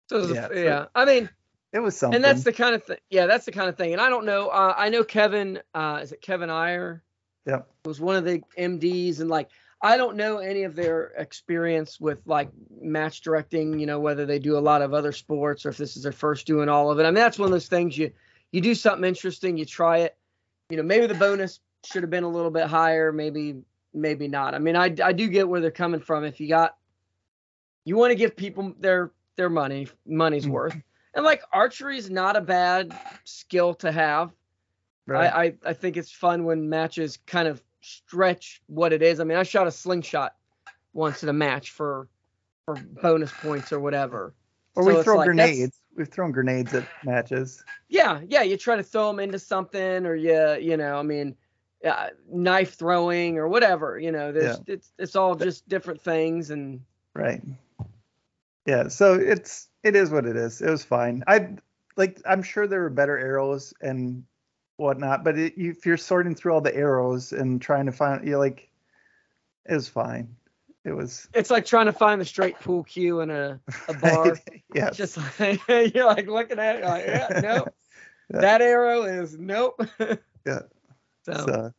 So, was a- Yeah, yeah, so- I mean, it was something. and that's the kind of thing. Yeah, that's the kind of thing. And I don't know. Uh, I know Kevin. Uh, is it Kevin Iyer? Yep. Was one of the MDs, and like I don't know any of their experience with like match directing. You know whether they do a lot of other sports or if this is their first doing all of it. I mean that's one of those things you you do something interesting, you try it. You know maybe the bonus should have been a little bit higher, maybe maybe not. I mean I I do get where they're coming from. If you got you want to give people their their money money's Mhm. worth. And like archery is not a bad skill to have. Right. I, I I think it's fun when matches kind of stretch what it is. I mean, I shot a slingshot once in a match for for bonus points or whatever. or so we throw like, grenades. We've thrown grenades at matches. Yeah, yeah. You try to throw them into something, or you you know, I mean, uh, knife throwing or whatever. You know, there's it's it's all just different things and Right. Yeah, so it's it is what it is. It was fine. I like I'm sure there were better arrows and whatnot, but it, you, if you're sorting through all the arrows and trying to find, you like, it was fine. It was it's like trying to find the straight pool cue in a, a bar. yeah. Just like you're like looking at it, like, yeah, nope. Yeah. That arrow is nope. Yeah. So, So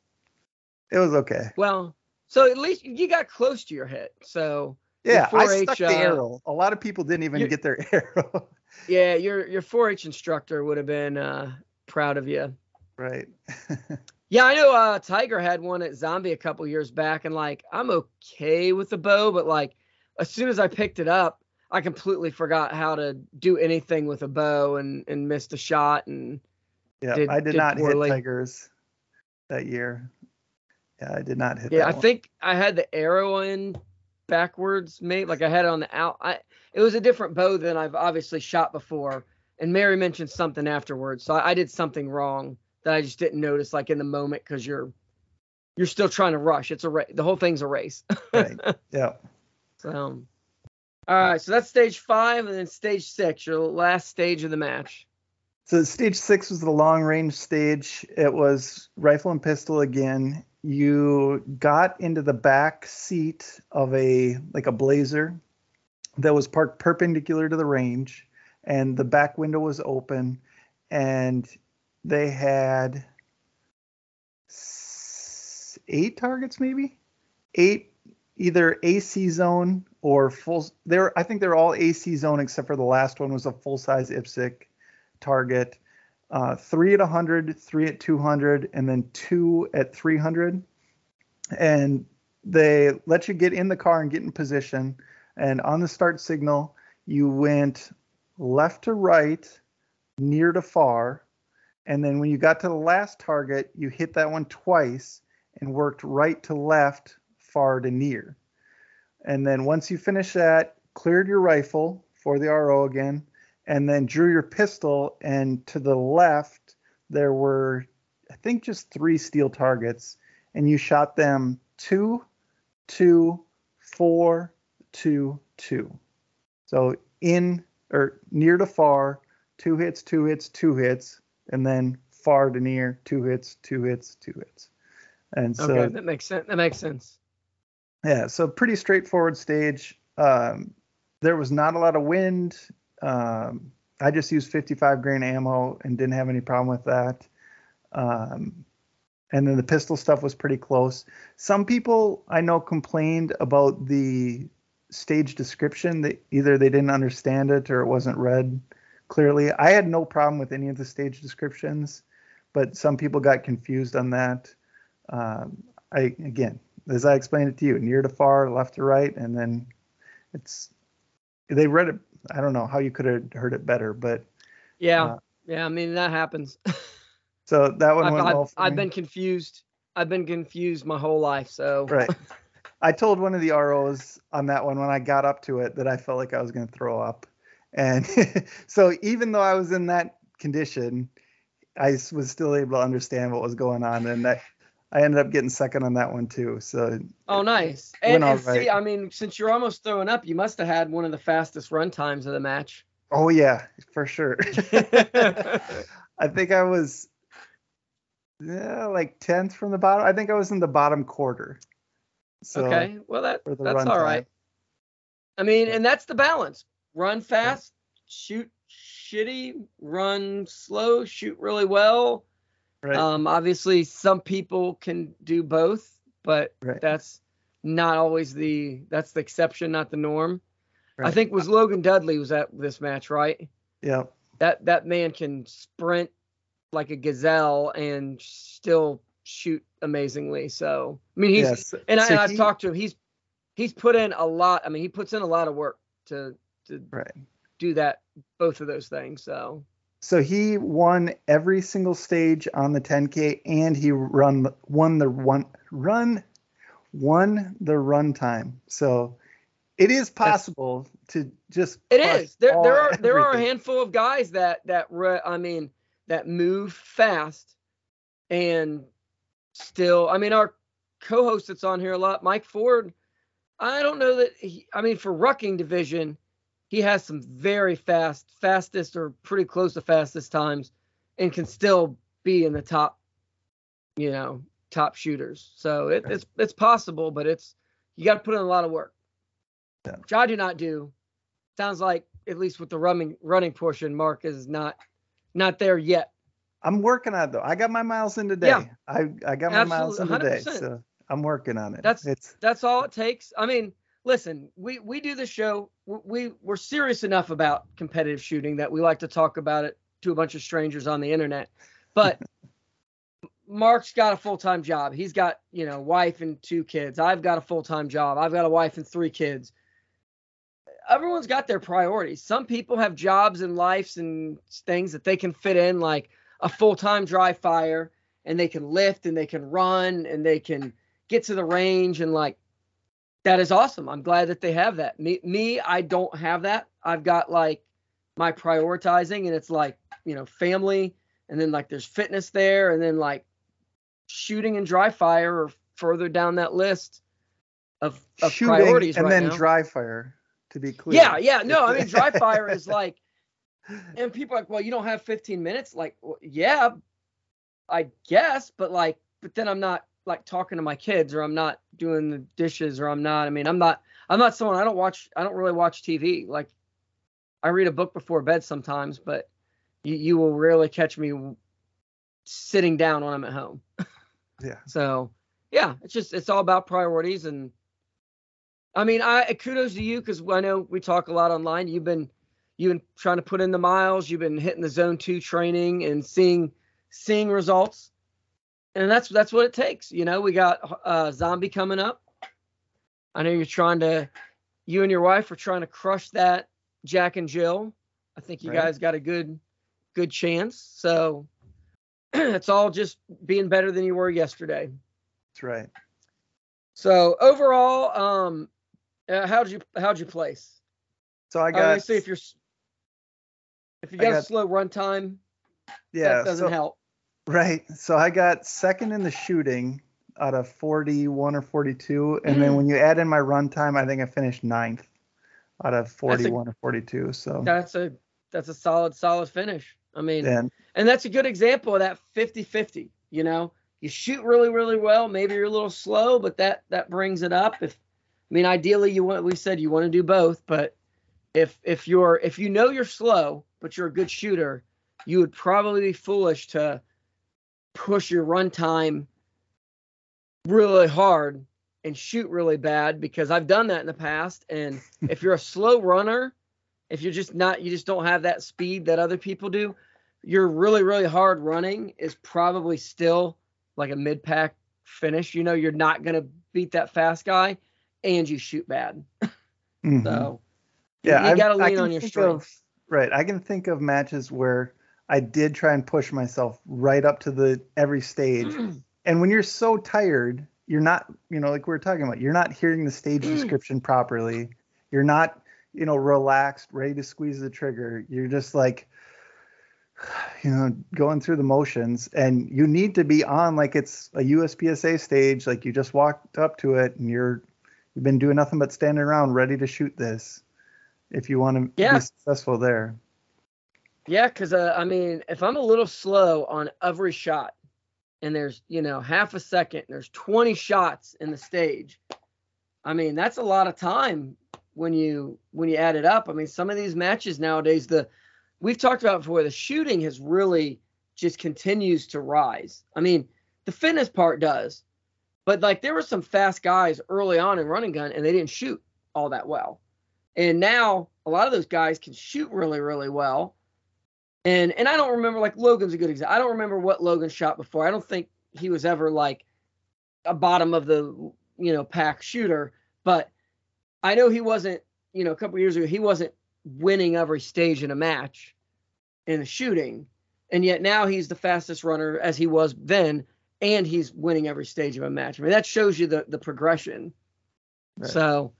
it was okay. well, so at least you got close to your hit. So Yeah, I 4-H, stuck the uh, arrow. A lot of people didn't even you- get their arrow. yeah, your your 4-H instructor would have been uh, proud of you. Right. Yeah, I know. Uh, Tiger had one at Zombie a couple years back, and like I'm okay with the bow, but like as soon as I picked it up, I completely forgot how to do anything with a bow and and missed a shot and Yeah, Did- I did, did not poorly. hit tigers that year. Yeah, I did not hit Yeah, I one. think I had the arrow in backwards, mate. Like I had it on the out. I it was a different bow than I've obviously shot before. And Mary mentioned something afterwards, so I, I did something wrong that I just didn't notice like in the moment because you're you're still trying to rush. It's a race. The whole thing's a race. Right. Yeah. so, um, all right. So that's stage five, and then stage six, your last stage of the match. So stage six was the long range stage. It was rifle and pistol again. You got into the back seat of a like a blazer that was parked perpendicular to the range, and the back window was open, and they had eight targets, maybe eight, either AC zone or full. They're I think they're all AC zone except for the last one was a full size IPSC target. Uh, three at 100, three at 200, and then two at 300. And they let you get in the car and get in position. And on the start signal, you went left to right, near to far. And then when you got to the last target, you hit that one twice and worked right to left, far to near. And then once you finish that, cleared your rifle for the RO again, and then drew your pistol. And to the left, there were, I think, just three steel targets, and you shot them two, two, four, two, two. So in or near to far, two hits, two hits, two hits, and then far to near, two hits, two hits, two hits. And so okay, that makes sense. That makes sense. yeah, so pretty straightforward stage. Um, there was not a lot of wind. Um, I just used 55 grain ammo and didn't have any problem with that. Um, and then the pistol stuff was pretty close. Some people I know complained about the stage description that either they didn't understand it or it wasn't read clearly. I had no problem with any of the stage descriptions, but some people got confused on that. Um, I again, as I explained it to you, near to far, left to right, and then it's they read it. I don't know how you could have heard it better, but Yeah. Uh, yeah. I mean, that happens. so that one I've, went I've, well for I've been confused. I've been confused my whole life. So right. I told one of the ROs on that one when I got up to it that I felt like I was going to throw up, and so even though I was in that condition, I was still able to understand what was going on, and I, I ended up getting second on that one too. So Oh, nice. And, and see. I mean, since you're almost throwing up, you must have had one of the fastest run times of the match. oh yeah, for sure. I think I was yeah, like tenth from the bottom. I think I was in the bottom quarter. So okay. Well, that that's all time. right. I mean, and that's the balance. Run fast, shoot shitty, run slow, shoot really well. Right. Um, obviously, some people can do both, but Right. that's not always the that's the exception, not the norm. I Right. think was Logan Dudley was at this match, right? yeah. That that man can sprint like a gazelle and still shoot amazingly. So I mean, he's yes. and, I, So and I've talked to him. He's he's put in a lot. I mean, he puts in a lot of work to to Right. do that both of those things. So So he won every single stage on the 10K, and he run won the one run won the run time. So it is possible to just It is. There all- there are there are a handful of guys that that re, I mean that move fast and still I mean our co-host that's on here a lot, Mike Ford. I don't know that he, I mean for rucking division, he has some very fast, fastest or pretty close to fastest times, and can still be in the top, you know, top shooters. So it, it's it's possible, but it's you got to put in a lot of work, Yeah. which I do not do. Sounds like at least with the running running portion, Mark is not not there yet. I'm working on it though. I got my miles in today. Yeah. I I got my miles in today, so I'm working on it. That's- it's That's all it takes. I mean, listen, we we do the show. We, we we're serious enough about competitive shooting that we like to talk about it to a bunch of strangers on the internet. But Mark's got a full time job. He's got you know wife and two kids. I've got a full time job. I've got a wife and three kids. Everyone's got their priorities. Some people have jobs and lives and things that they can fit in, like a full time dry fire, and they can lift and they can run and they can get to the range and like that is awesome. I'm glad that they have that. Me, me, I don't have that. I've got like my prioritizing, and it's like you know, family, and then like there's fitness there, and then like shooting and dry fire are further down that list of, of Shooting priorities and right then now. dry fire. To be clear. Yeah, yeah, no, I mean dry fire is like, and people are like, well, you don't have 15 minutes. Like, well, yeah, I guess, but like, but then I'm not like talking to my kids, or I'm not doing the dishes, or I'm not. I mean, I'm not. I'm not someone. I don't watch. I don't really watch TV. Like, I read a book before bed sometimes, but you you will rarely catch me sitting down when I'm at home. Yeah. So yeah, it's just it's all about priorities and I mean I kudos to you because I know we talk a lot online. You've been you've been trying to put in the miles, you've been hitting the zone two training and seeing seeing results. And that's that's what it takes. You know, we got uh zombie coming up. I know you're trying to you and your wife are trying to crush that Jack and Jill. I think you Right. guys got a good good chance. So it's all just being better than you were yesterday. That's right. So overall, um, uh, how'd you how'd you place? So I got See if you're if you I got, a slow run time, yeah. that doesn't so, help. Right. So I got second in the shooting out of 41 or 42. And then mm-hmm. when you add in my run time, I think I finished ninth out of 41 or 42. So, That's a that's a solid solid finish. I mean, and and that's a good example of that 50-50. You know, you shoot really really well. Maybe you're a little slow, but that that brings it up. If I mean, ideally, you want we said you want to do both, but if if you're if you know you're slow but you're a good shooter, you would probably be foolish to push your run time really hard and shoot really bad because I've done that in the past. And if you're a slow runner, if you're just not, you just don't have that speed that other people do, you're really, really hard running is probably still like a mid pack finish. You know, you're not going to beat that fast guy and you shoot bad. mhm. So yeah, you I've- got to lean on your strength. of- right. I can think of matches where I did try and push myself right up to the every stage. Mm. and when you're so tired, you're not, you know, like we were talking about, you're not hearing the stage mm. description properly. You're not, you know, relaxed, ready to squeeze the trigger. You're just like, you know, going through the motions. And you need to be on like it's a USPSA stage, like you just walked up to it and you're, you've been doing nothing but standing around ready to shoot this if you want to Yeah. be successful there. Yeah, because uh, I mean, if I'm a little slow on every shot, and there's you know half a second, there's 20 shots in the stage, I mean that's a lot of time when you when you add it up. I mean, some of these matches nowadays, the we've talked about before, the shooting has really just continues to rise. I mean, the fitness part does, but like there were some fast guys early on in run and gun, and they didn't shoot all that well, and now a lot of those guys can shoot really really well. And and I don't remember like Logan's a good example. I don't remember what Logan shot before. I don't think he was ever like a bottom of the you know pack shooter, but I know he wasn't, you know, a couple years ago he wasn't winning every stage in a match in the shooting. And yet now he's the fastest runner as he was then and he's winning every stage of a match. I mean that shows you the the progression. Right. So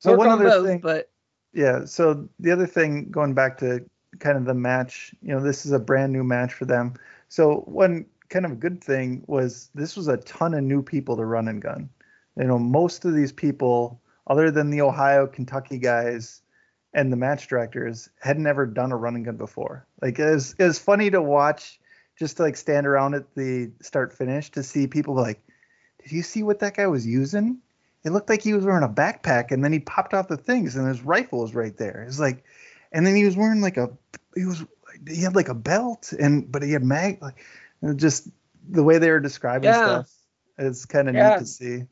So one on other both, thing, but Yeah. So the other thing, going back to kind of the match, you know, this is a brand new match for them. So one kind of good thing was this was a ton of new people to run and gun. You know, most of these people, other than the Ohio, Kentucky guys and the match directors, had never done a run and gun before. Like it was, it was funny to watch, just to like stand around at the start finish to see people like, did you see what that guy was using? It looked like he was wearing a backpack, and then he popped off the things, and his rifle was right there. It's like, and then he was wearing like a, he was, he had like a belt, and but he had mag, like, just the way they were describing Yeah. stuff is kind of Yeah. neat to see.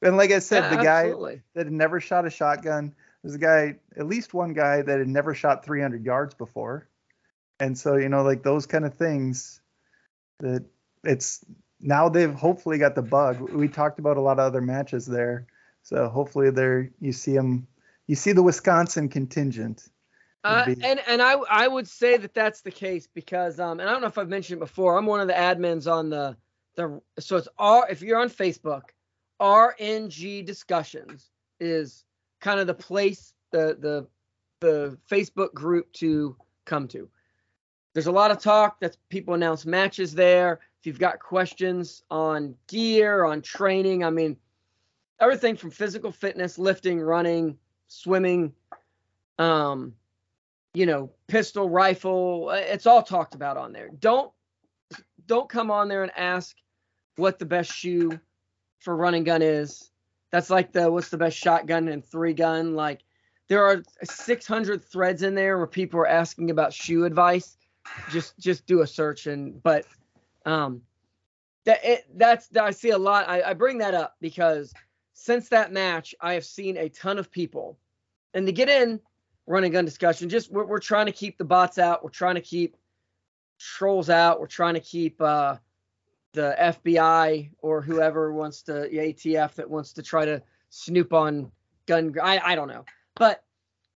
And like I said, yeah, the guy absolutely. that had never shot a shotgun, there's a guy, at least one guy that had never shot 300 yards before, and so you know, like those kind of things, that it's now they've hopefully got the bug. We talked about a lot of other matches there, so hopefully there you see them, you see the Wisconsin contingent. Uh, and and I I would say that that's the case because um and I don't know if I've mentioned it before I'm one of the admins on the the so it's R if you're on Facebook RNG discussions is kind of the place the the the Facebook group to come to there's a lot of talk that people announce matches there. If you've got questions on gear, on training, I mean, everything from physical fitness, lifting, running, swimming, um, you know, pistol, rifle, uh, it's all talked about on there. Don't don't come on there and ask what the best shoe for run and gun is. That's like the what's the best shotgun and three gun. Like there are 600 threads in there where people are asking about shoe advice. Just just do a search and but um that it, that's that I see a lot. I, I bring that up because since that match, I have seen a ton of people, and to get in run and gun discussion, just we're, we're trying to keep the bots out. We're trying to keep trolls out. We're trying to keep uh, the FBI or whoever wants to the ATF that wants to try to snoop on gun. I I don't know, but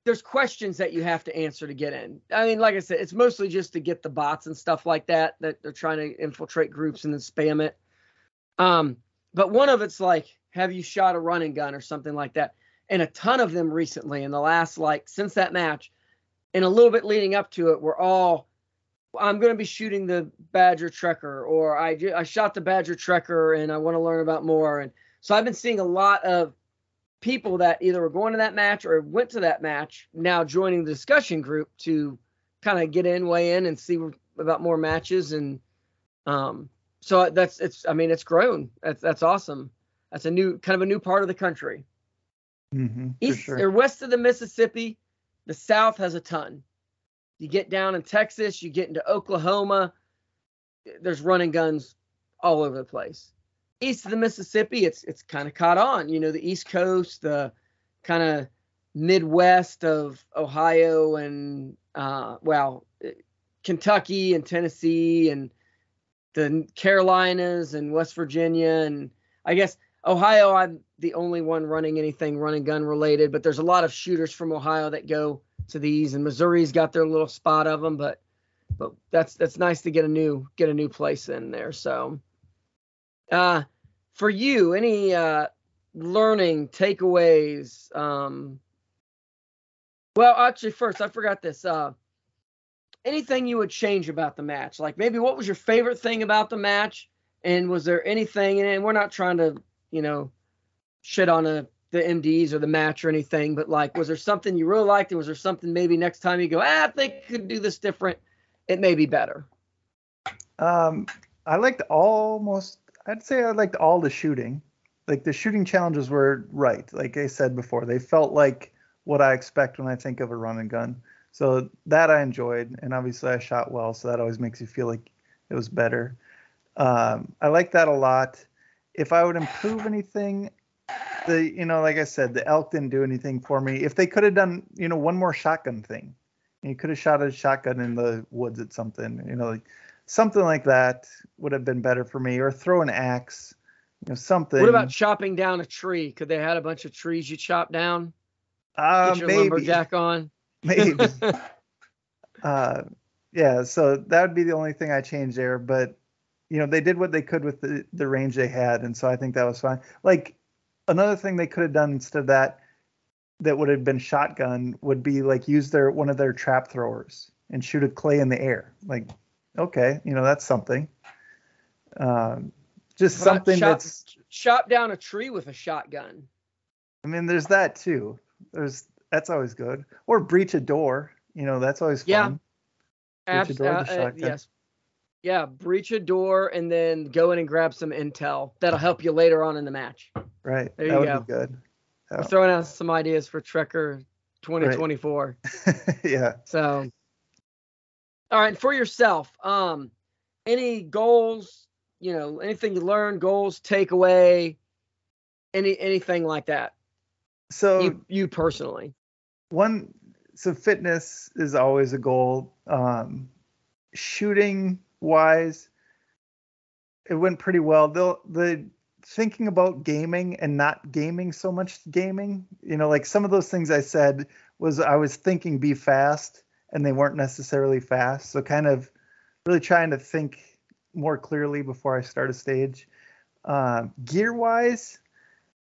there's questions that you have to answer to get in. I mean, like I said, it's mostly just to get the bots and stuff like that that they're trying to infiltrate groups and then spam it. Um, but one of it's like, have you shot a run and gun or something like that? And a ton of them recently in the last like since that match, and a little bit leading up to it, were all I'm going to be shooting the Badger Trekker, or I I shot the Badger Trekker, and I want to learn about more. And so I've been seeing a lot of people that either were going to that match or went to that match now joining the discussion group to kind of get in, weigh in, and see about more matches. And um, so that's it's. I mean, it's grown. That's that's awesome. That's a new kind of a new part of the country. Mm-hmm, East sure. or west of the Mississippi, the South has a ton. You get down in Texas, you get into Oklahoma, there's run and guns all over the place. East of the Mississippi, it's it's kind of caught on. You know, the East Coast, the kind of Midwest of Ohio and uh, well, Kentucky and Tennessee and the Carolinas and West Virginia and I guess Ohio. I'm the only one running anything run and gun related, but there's a lot of shooters from Ohio that go to these, and Missouri's got their little spot of them, but but that's that's nice to get a new get a new place in there. So, uh, for you, any uh, learning takeaways? Um, well, actually, first I forgot this. Uh, anything you would change about the match? Like maybe what was your favorite thing about the match, and was there anything? And we're not trying to, you know, shit on a the MDs or the match or anything, but like, was there something you really liked? And was there something maybe next time you go, ah, I think could do this different? It may be better. Um, I liked almost. I'd say I liked all the shooting. Like the shooting challenges were right. Like I said before, they felt like what I expect when I think of a run and gun. So that I enjoyed, and obviously I shot well, so that always makes you feel like it was better. Um, I like that a lot. If I would improve anything, the you know, like I said, the elk didn't do anything for me. If they could have done, you know, one more shotgun thing, you could have shot a shotgun in the woods at something, you know, like something like that would have been better for me, or throw an axe, you know, something. What about chopping down a tree? Could they had a bunch of trees you chop down? uh, Get your maybe, lumberjack on. maybe. uh, yeah, so that would be the only thing I changed there. But you know, they did what they could with the the range they had, and so I think that was fine. Like another thing they could have done instead of that, that would have been shotgun, would be like use their one of their trap throwers and shoot a clay in the air. Like, okay, you know, that's something. Um, just something chop, that's. chop down a tree with a shotgun. I mean, there's that too. There's that's always good. Or breach a door. You know, that's always fun. Yeah. A Abs- door with a uh, uh, yes. Yeah, breach a door and then go in and grab some intel. That'll help you later on in the match. Right. There that you would go. be good. We're throwing out some ideas for Trekker 2024. yeah. So, all right, for yourself, um, any goals? You know, anything you learned, goals, takeaway, any anything like that? So you you personally? one so fitness is always a goal um shooting wise it went pretty well. The the thinking about gaming and not gaming so much gaming you know like some of those things i said was i was thinking be fast and they weren't necessarily fast. So kind of really trying to think more clearly before i start a stage. Uh, gear wise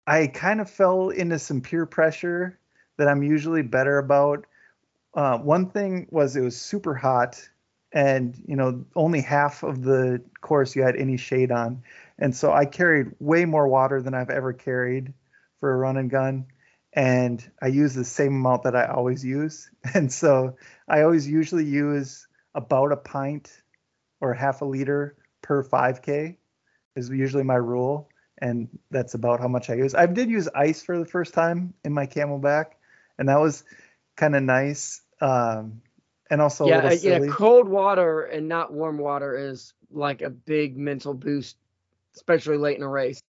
i kind of fell into some peer pressure that I'm usually better about. Uh, one thing was it was super hot, and you know only half of the course you had any shade on, and so I carried way more water than I've ever carried for a run and gun, and I use the same amount that I always use, and so I always usually use about a pint or half a liter per 5K is usually my rule, and that's about how much I use. I did use ice for the first time in my CamelBak and that was kind of nice. Um, and also yeah, uh, yeah, cold water and not warm water is like a big mental boost, especially late in a race.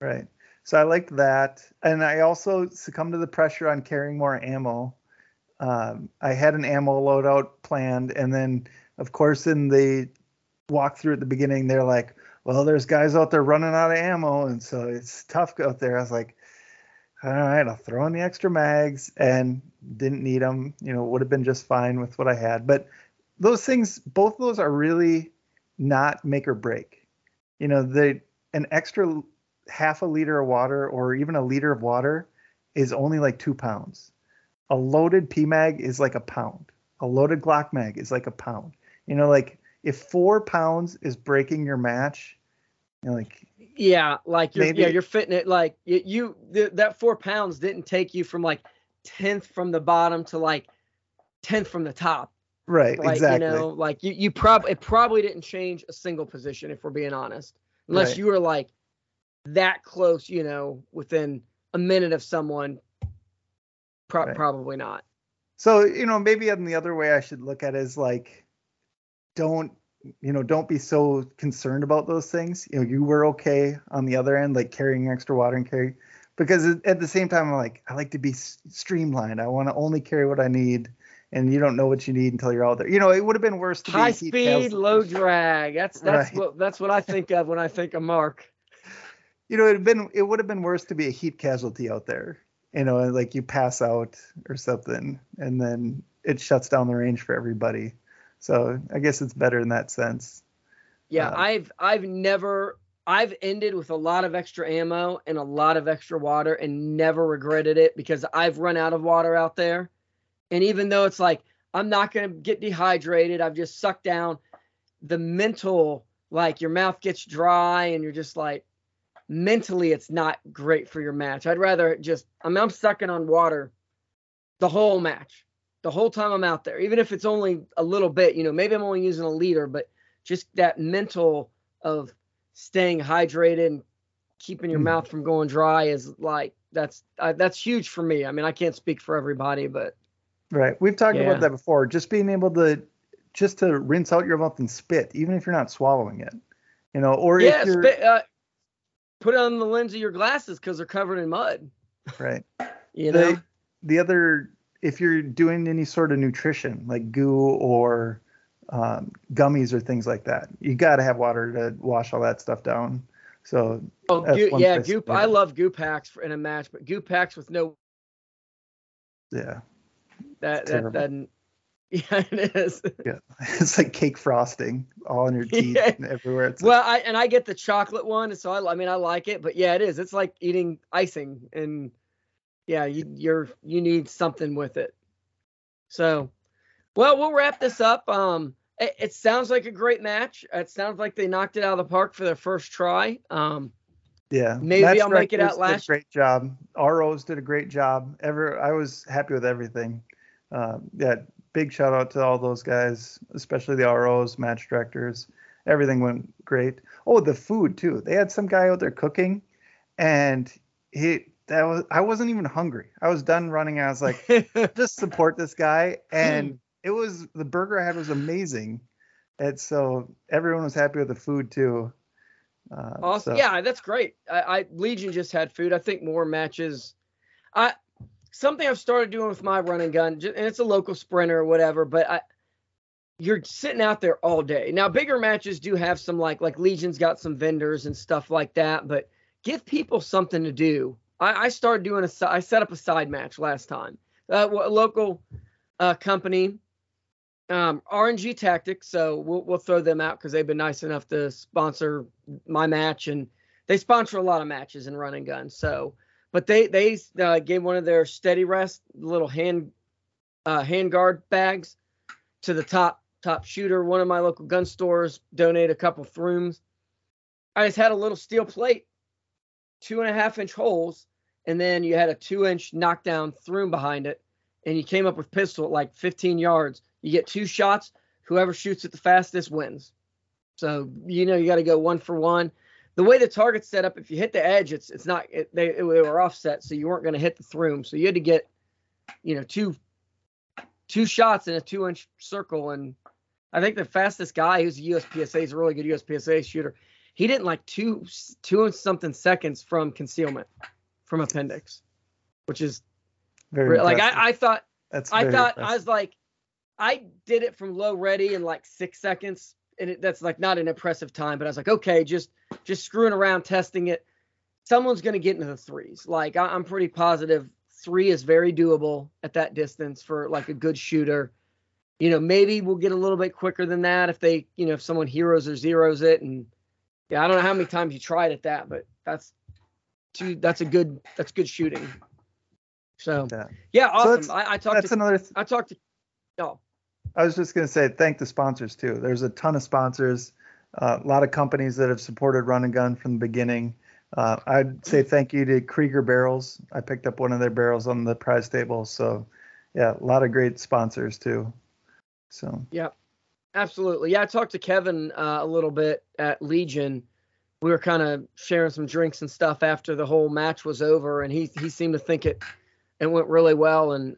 Right. So I liked that, and I also succumbed to the pressure on carrying more ammo. Um, I had an ammo loadout planned, and then of course in the walkthrough at the beginning, they're like, "Well, there's guys out there running out of ammo, and so it's tough out there." I was like, "All right, I'll throw in the extra mags," and didn't need them. You know, would have been just fine with what I had. But those things, both those are really not make or break. You know, the an extra half a liter of water or even a liter of water is only like two pounds. A loaded PMag is like a pound. A loaded Glock mag is like a pound. You know, like if four pounds is breaking your match, you know, like yeah, like you're maybe, yeah you're fitting it like you, you the, that four pounds didn't take you from like tenth from the bottom to like tenth from the top. Right, like, exactly. You know, like you you probably it probably didn't change a single position if we're being honest, unless right. you were like that close, you know, within a minute of someone. Pro- right. Probably not. So you know, maybe on the other way I should look at it is like don't you know don't be so concerned about those things. You know you were okay on the other end like carrying extra water and carry because at the same time i'm like i like to be streamlined. I want to only carry what i need and you don't know what you need until you're out there. You know it would have been worse to high speed low drag. That's that's right. what that's what i think of when i think of mark. You know it'd been it would have been worse to be a heat casualty out there. You know like you pass out or something and then it shuts down the range for everybody so I guess it's better in that sense. Yeah, uh, I've I've never I've ended with a lot of extra ammo and a lot of extra water and never regretted it because I've run out of water out there. And even though it's like I'm not going to get dehydrated, I've just sucked down the mental like your mouth gets dry and you're just like mentally it's not great for your match. I'd rather just I mean I'm sucking on water the whole match the whole time I'm out there, even if it's only a little bit, you know, maybe I'm only using a liter, but just that mental of staying hydrated and keeping your mm. mouth from going dry is like that's uh, that's huge for me. I mean, I can't speak for everybody, but right, we've talked yeah. about that before. Just being able to just to rinse out your mouth and spit, even if you're not swallowing it, you know, or yeah, if you're spit, uh, put it on the lens of your glasses because they're covered in mud. Right. you know, the, the other if you're doing any sort of nutrition like goo or um, gummies or things like that, you got to have water to wash all that stuff down. So oh, goo, yeah, goo. I love goo packs for, in a match, but goo packs with no. Yeah. That that that. Yeah, it is. Yeah, it's like cake frosting all in your teeth yeah. and everywhere. It's well, like... I and I get the chocolate one, so I, I mean I like it, but yeah, it is. It's like eating icing and yeah, you, you're you need something with it. So, well, we'll wrap this up. Um, it, it, sounds like a great match. It sounds like they knocked it out of the park for their first try. Um, yeah, maybe match I'll make it out last. great job. ROs did a great job. Ever, I was happy with everything. Uh, yeah, big shout out to all those guys, especially the ROs, match directors. Everything went great. Oh, the food too. They had some guy out there cooking, and he that was I wasn't even hungry. I was done running. I was like, just support this guy, and it was the burger I had was amazing, and so everyone was happy with the food too. Uh, awesome. So. Yeah, that's great. I, I Legion just had food. I think more matches. I something I've started doing with my run and gun, and it's a local sprinter or whatever. But I, you're sitting out there all day. Now, bigger matches do have some like like Legion's got some vendors and stuff like that, but give people something to do I, I started doing a. I set up a side match last time. Uh, a local uh, company, um, RNG Tactics. So we'll we'll throw them out because they've been nice enough to sponsor my match, and they sponsor a lot of matches in run and guns. So, but they they uh, gave one of their steady rest little hand uh, hand guard bags to the top top shooter. One of my local gun stores donated a couple throoms. I just had a little steel plate, two and a half inch holes, and then you had a two inch knockdown throom behind it, and you came up with pistol at like 15 yards. You get two shots. Whoever shoots it the fastest wins. So you know you got to go one for one. The way the target's set up, if you hit the edge, it's it's not it, they, they were offset, so you weren't going to hit the throom. So you had to get, you know, two two shots in a two inch circle. And I think the fastest guy who's a USPSA is a really good USPSA shooter. He didn't like two two and something seconds from concealment from appendix, which is Very like. I, I thought That's I thought I was like, I did it from low ready in like six seconds, and it, that's like not an impressive time. But I was like, okay, just just screwing around, testing it. Someone's gonna get into the threes. Like I, I'm pretty positive three is very doable at that distance for like a good shooter. You know, maybe we'll get a little bit quicker than that if they, you know, if someone heroes or zeros it, and yeah, I don't know how many times you tried at that, but that's two. That's a good. That's good shooting. So Yeah. yeah, awesome. that's- I, I talked That's to another. Th- I talked to oh I was just going to say thank the sponsors too. There's a ton of sponsors, uh, a lot of companies that have supported Run and Gun from the beginning. Uh, I'd say thank you to Krieger Barrels. I picked up one of their barrels on the prize table. So, yeah, a lot of great sponsors too. So, Absolutely. Yeah, I talked to Kevin uh, a little bit at Legion. We were kind of sharing some drinks and stuff after the whole match was over, and he he seemed to think it it went really well. And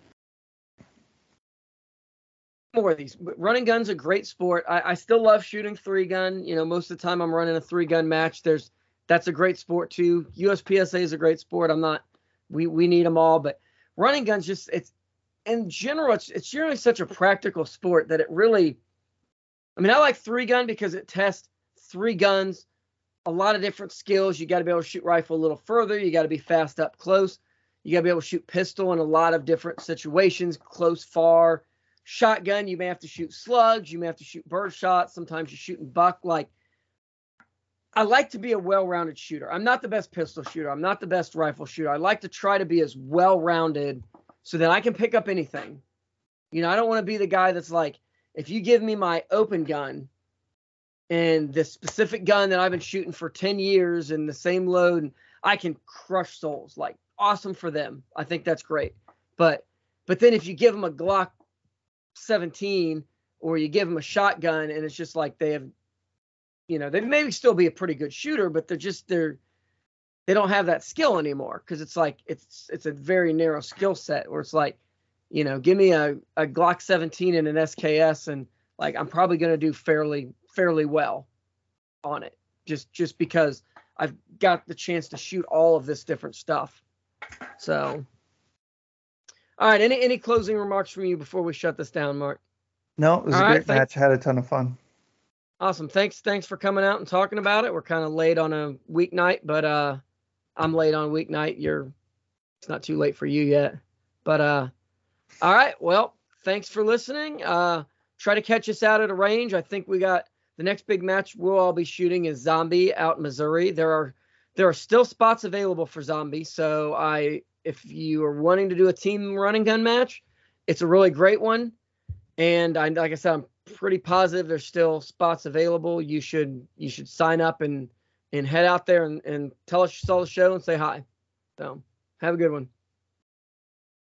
more of these run and guns a great sport. I, I still love shooting three gun. You know, most of the time I'm running a three gun match. There's that's a great sport too. USPSA is a great sport. I'm not. We we need them all, but run and guns just it's in general it's it's generally such a practical sport that it really I mean, I like three gun because it tests three guns, a lot of different skills. You got to be able to shoot rifle a little further. You got to be fast up close. You got to be able to shoot pistol in a lot of different situations, close, far. Shotgun, you may have to shoot slugs. You may have to shoot bird shots. Sometimes you're shooting buck. Like, I like to be a well rounded shooter. I'm not the best pistol shooter. I'm not the best rifle shooter. I like to try to be as well rounded so that I can pick up anything. You know, I don't want to be the guy that's like, if you give me my open gun and the specific gun that I've been shooting for 10 years and the same load, I can crush souls. Like awesome for them. I think that's great. But but then if you give them a Glock 17 or you give them a shotgun and it's just like they have you know, they maybe still be a pretty good shooter, but they're just they're they don't have that skill anymore because it's like it's it's a very narrow skill set where it's like you know, give me a, a Glock 17 and an SKS, and like I'm probably going to do fairly fairly well on it, just just because I've got the chance to shoot all of this different stuff. So, all right, any any closing remarks from you before we shut this down, Mark? no, it was All a right, great thank- match. Had a ton of fun. Awesome. Thanks thanks for coming out and talking about it. We're kind of late on a weeknight, but uh, I'm late on a weeknight. You're it's not too late for you yet, but uh. All right. Well, thanks for listening. Uh, try to catch us out at a range. I think we got the next big match we'll all be shooting is Zombie out in Missouri. There are there are still spots available for Zombie. So I if you are wanting to do a team run and gun match, it's a really great one. And I like I said, I'm pretty positive there's still spots available. You should you should sign up and and head out there and, and tell us you saw the show and say hi. So have a good one.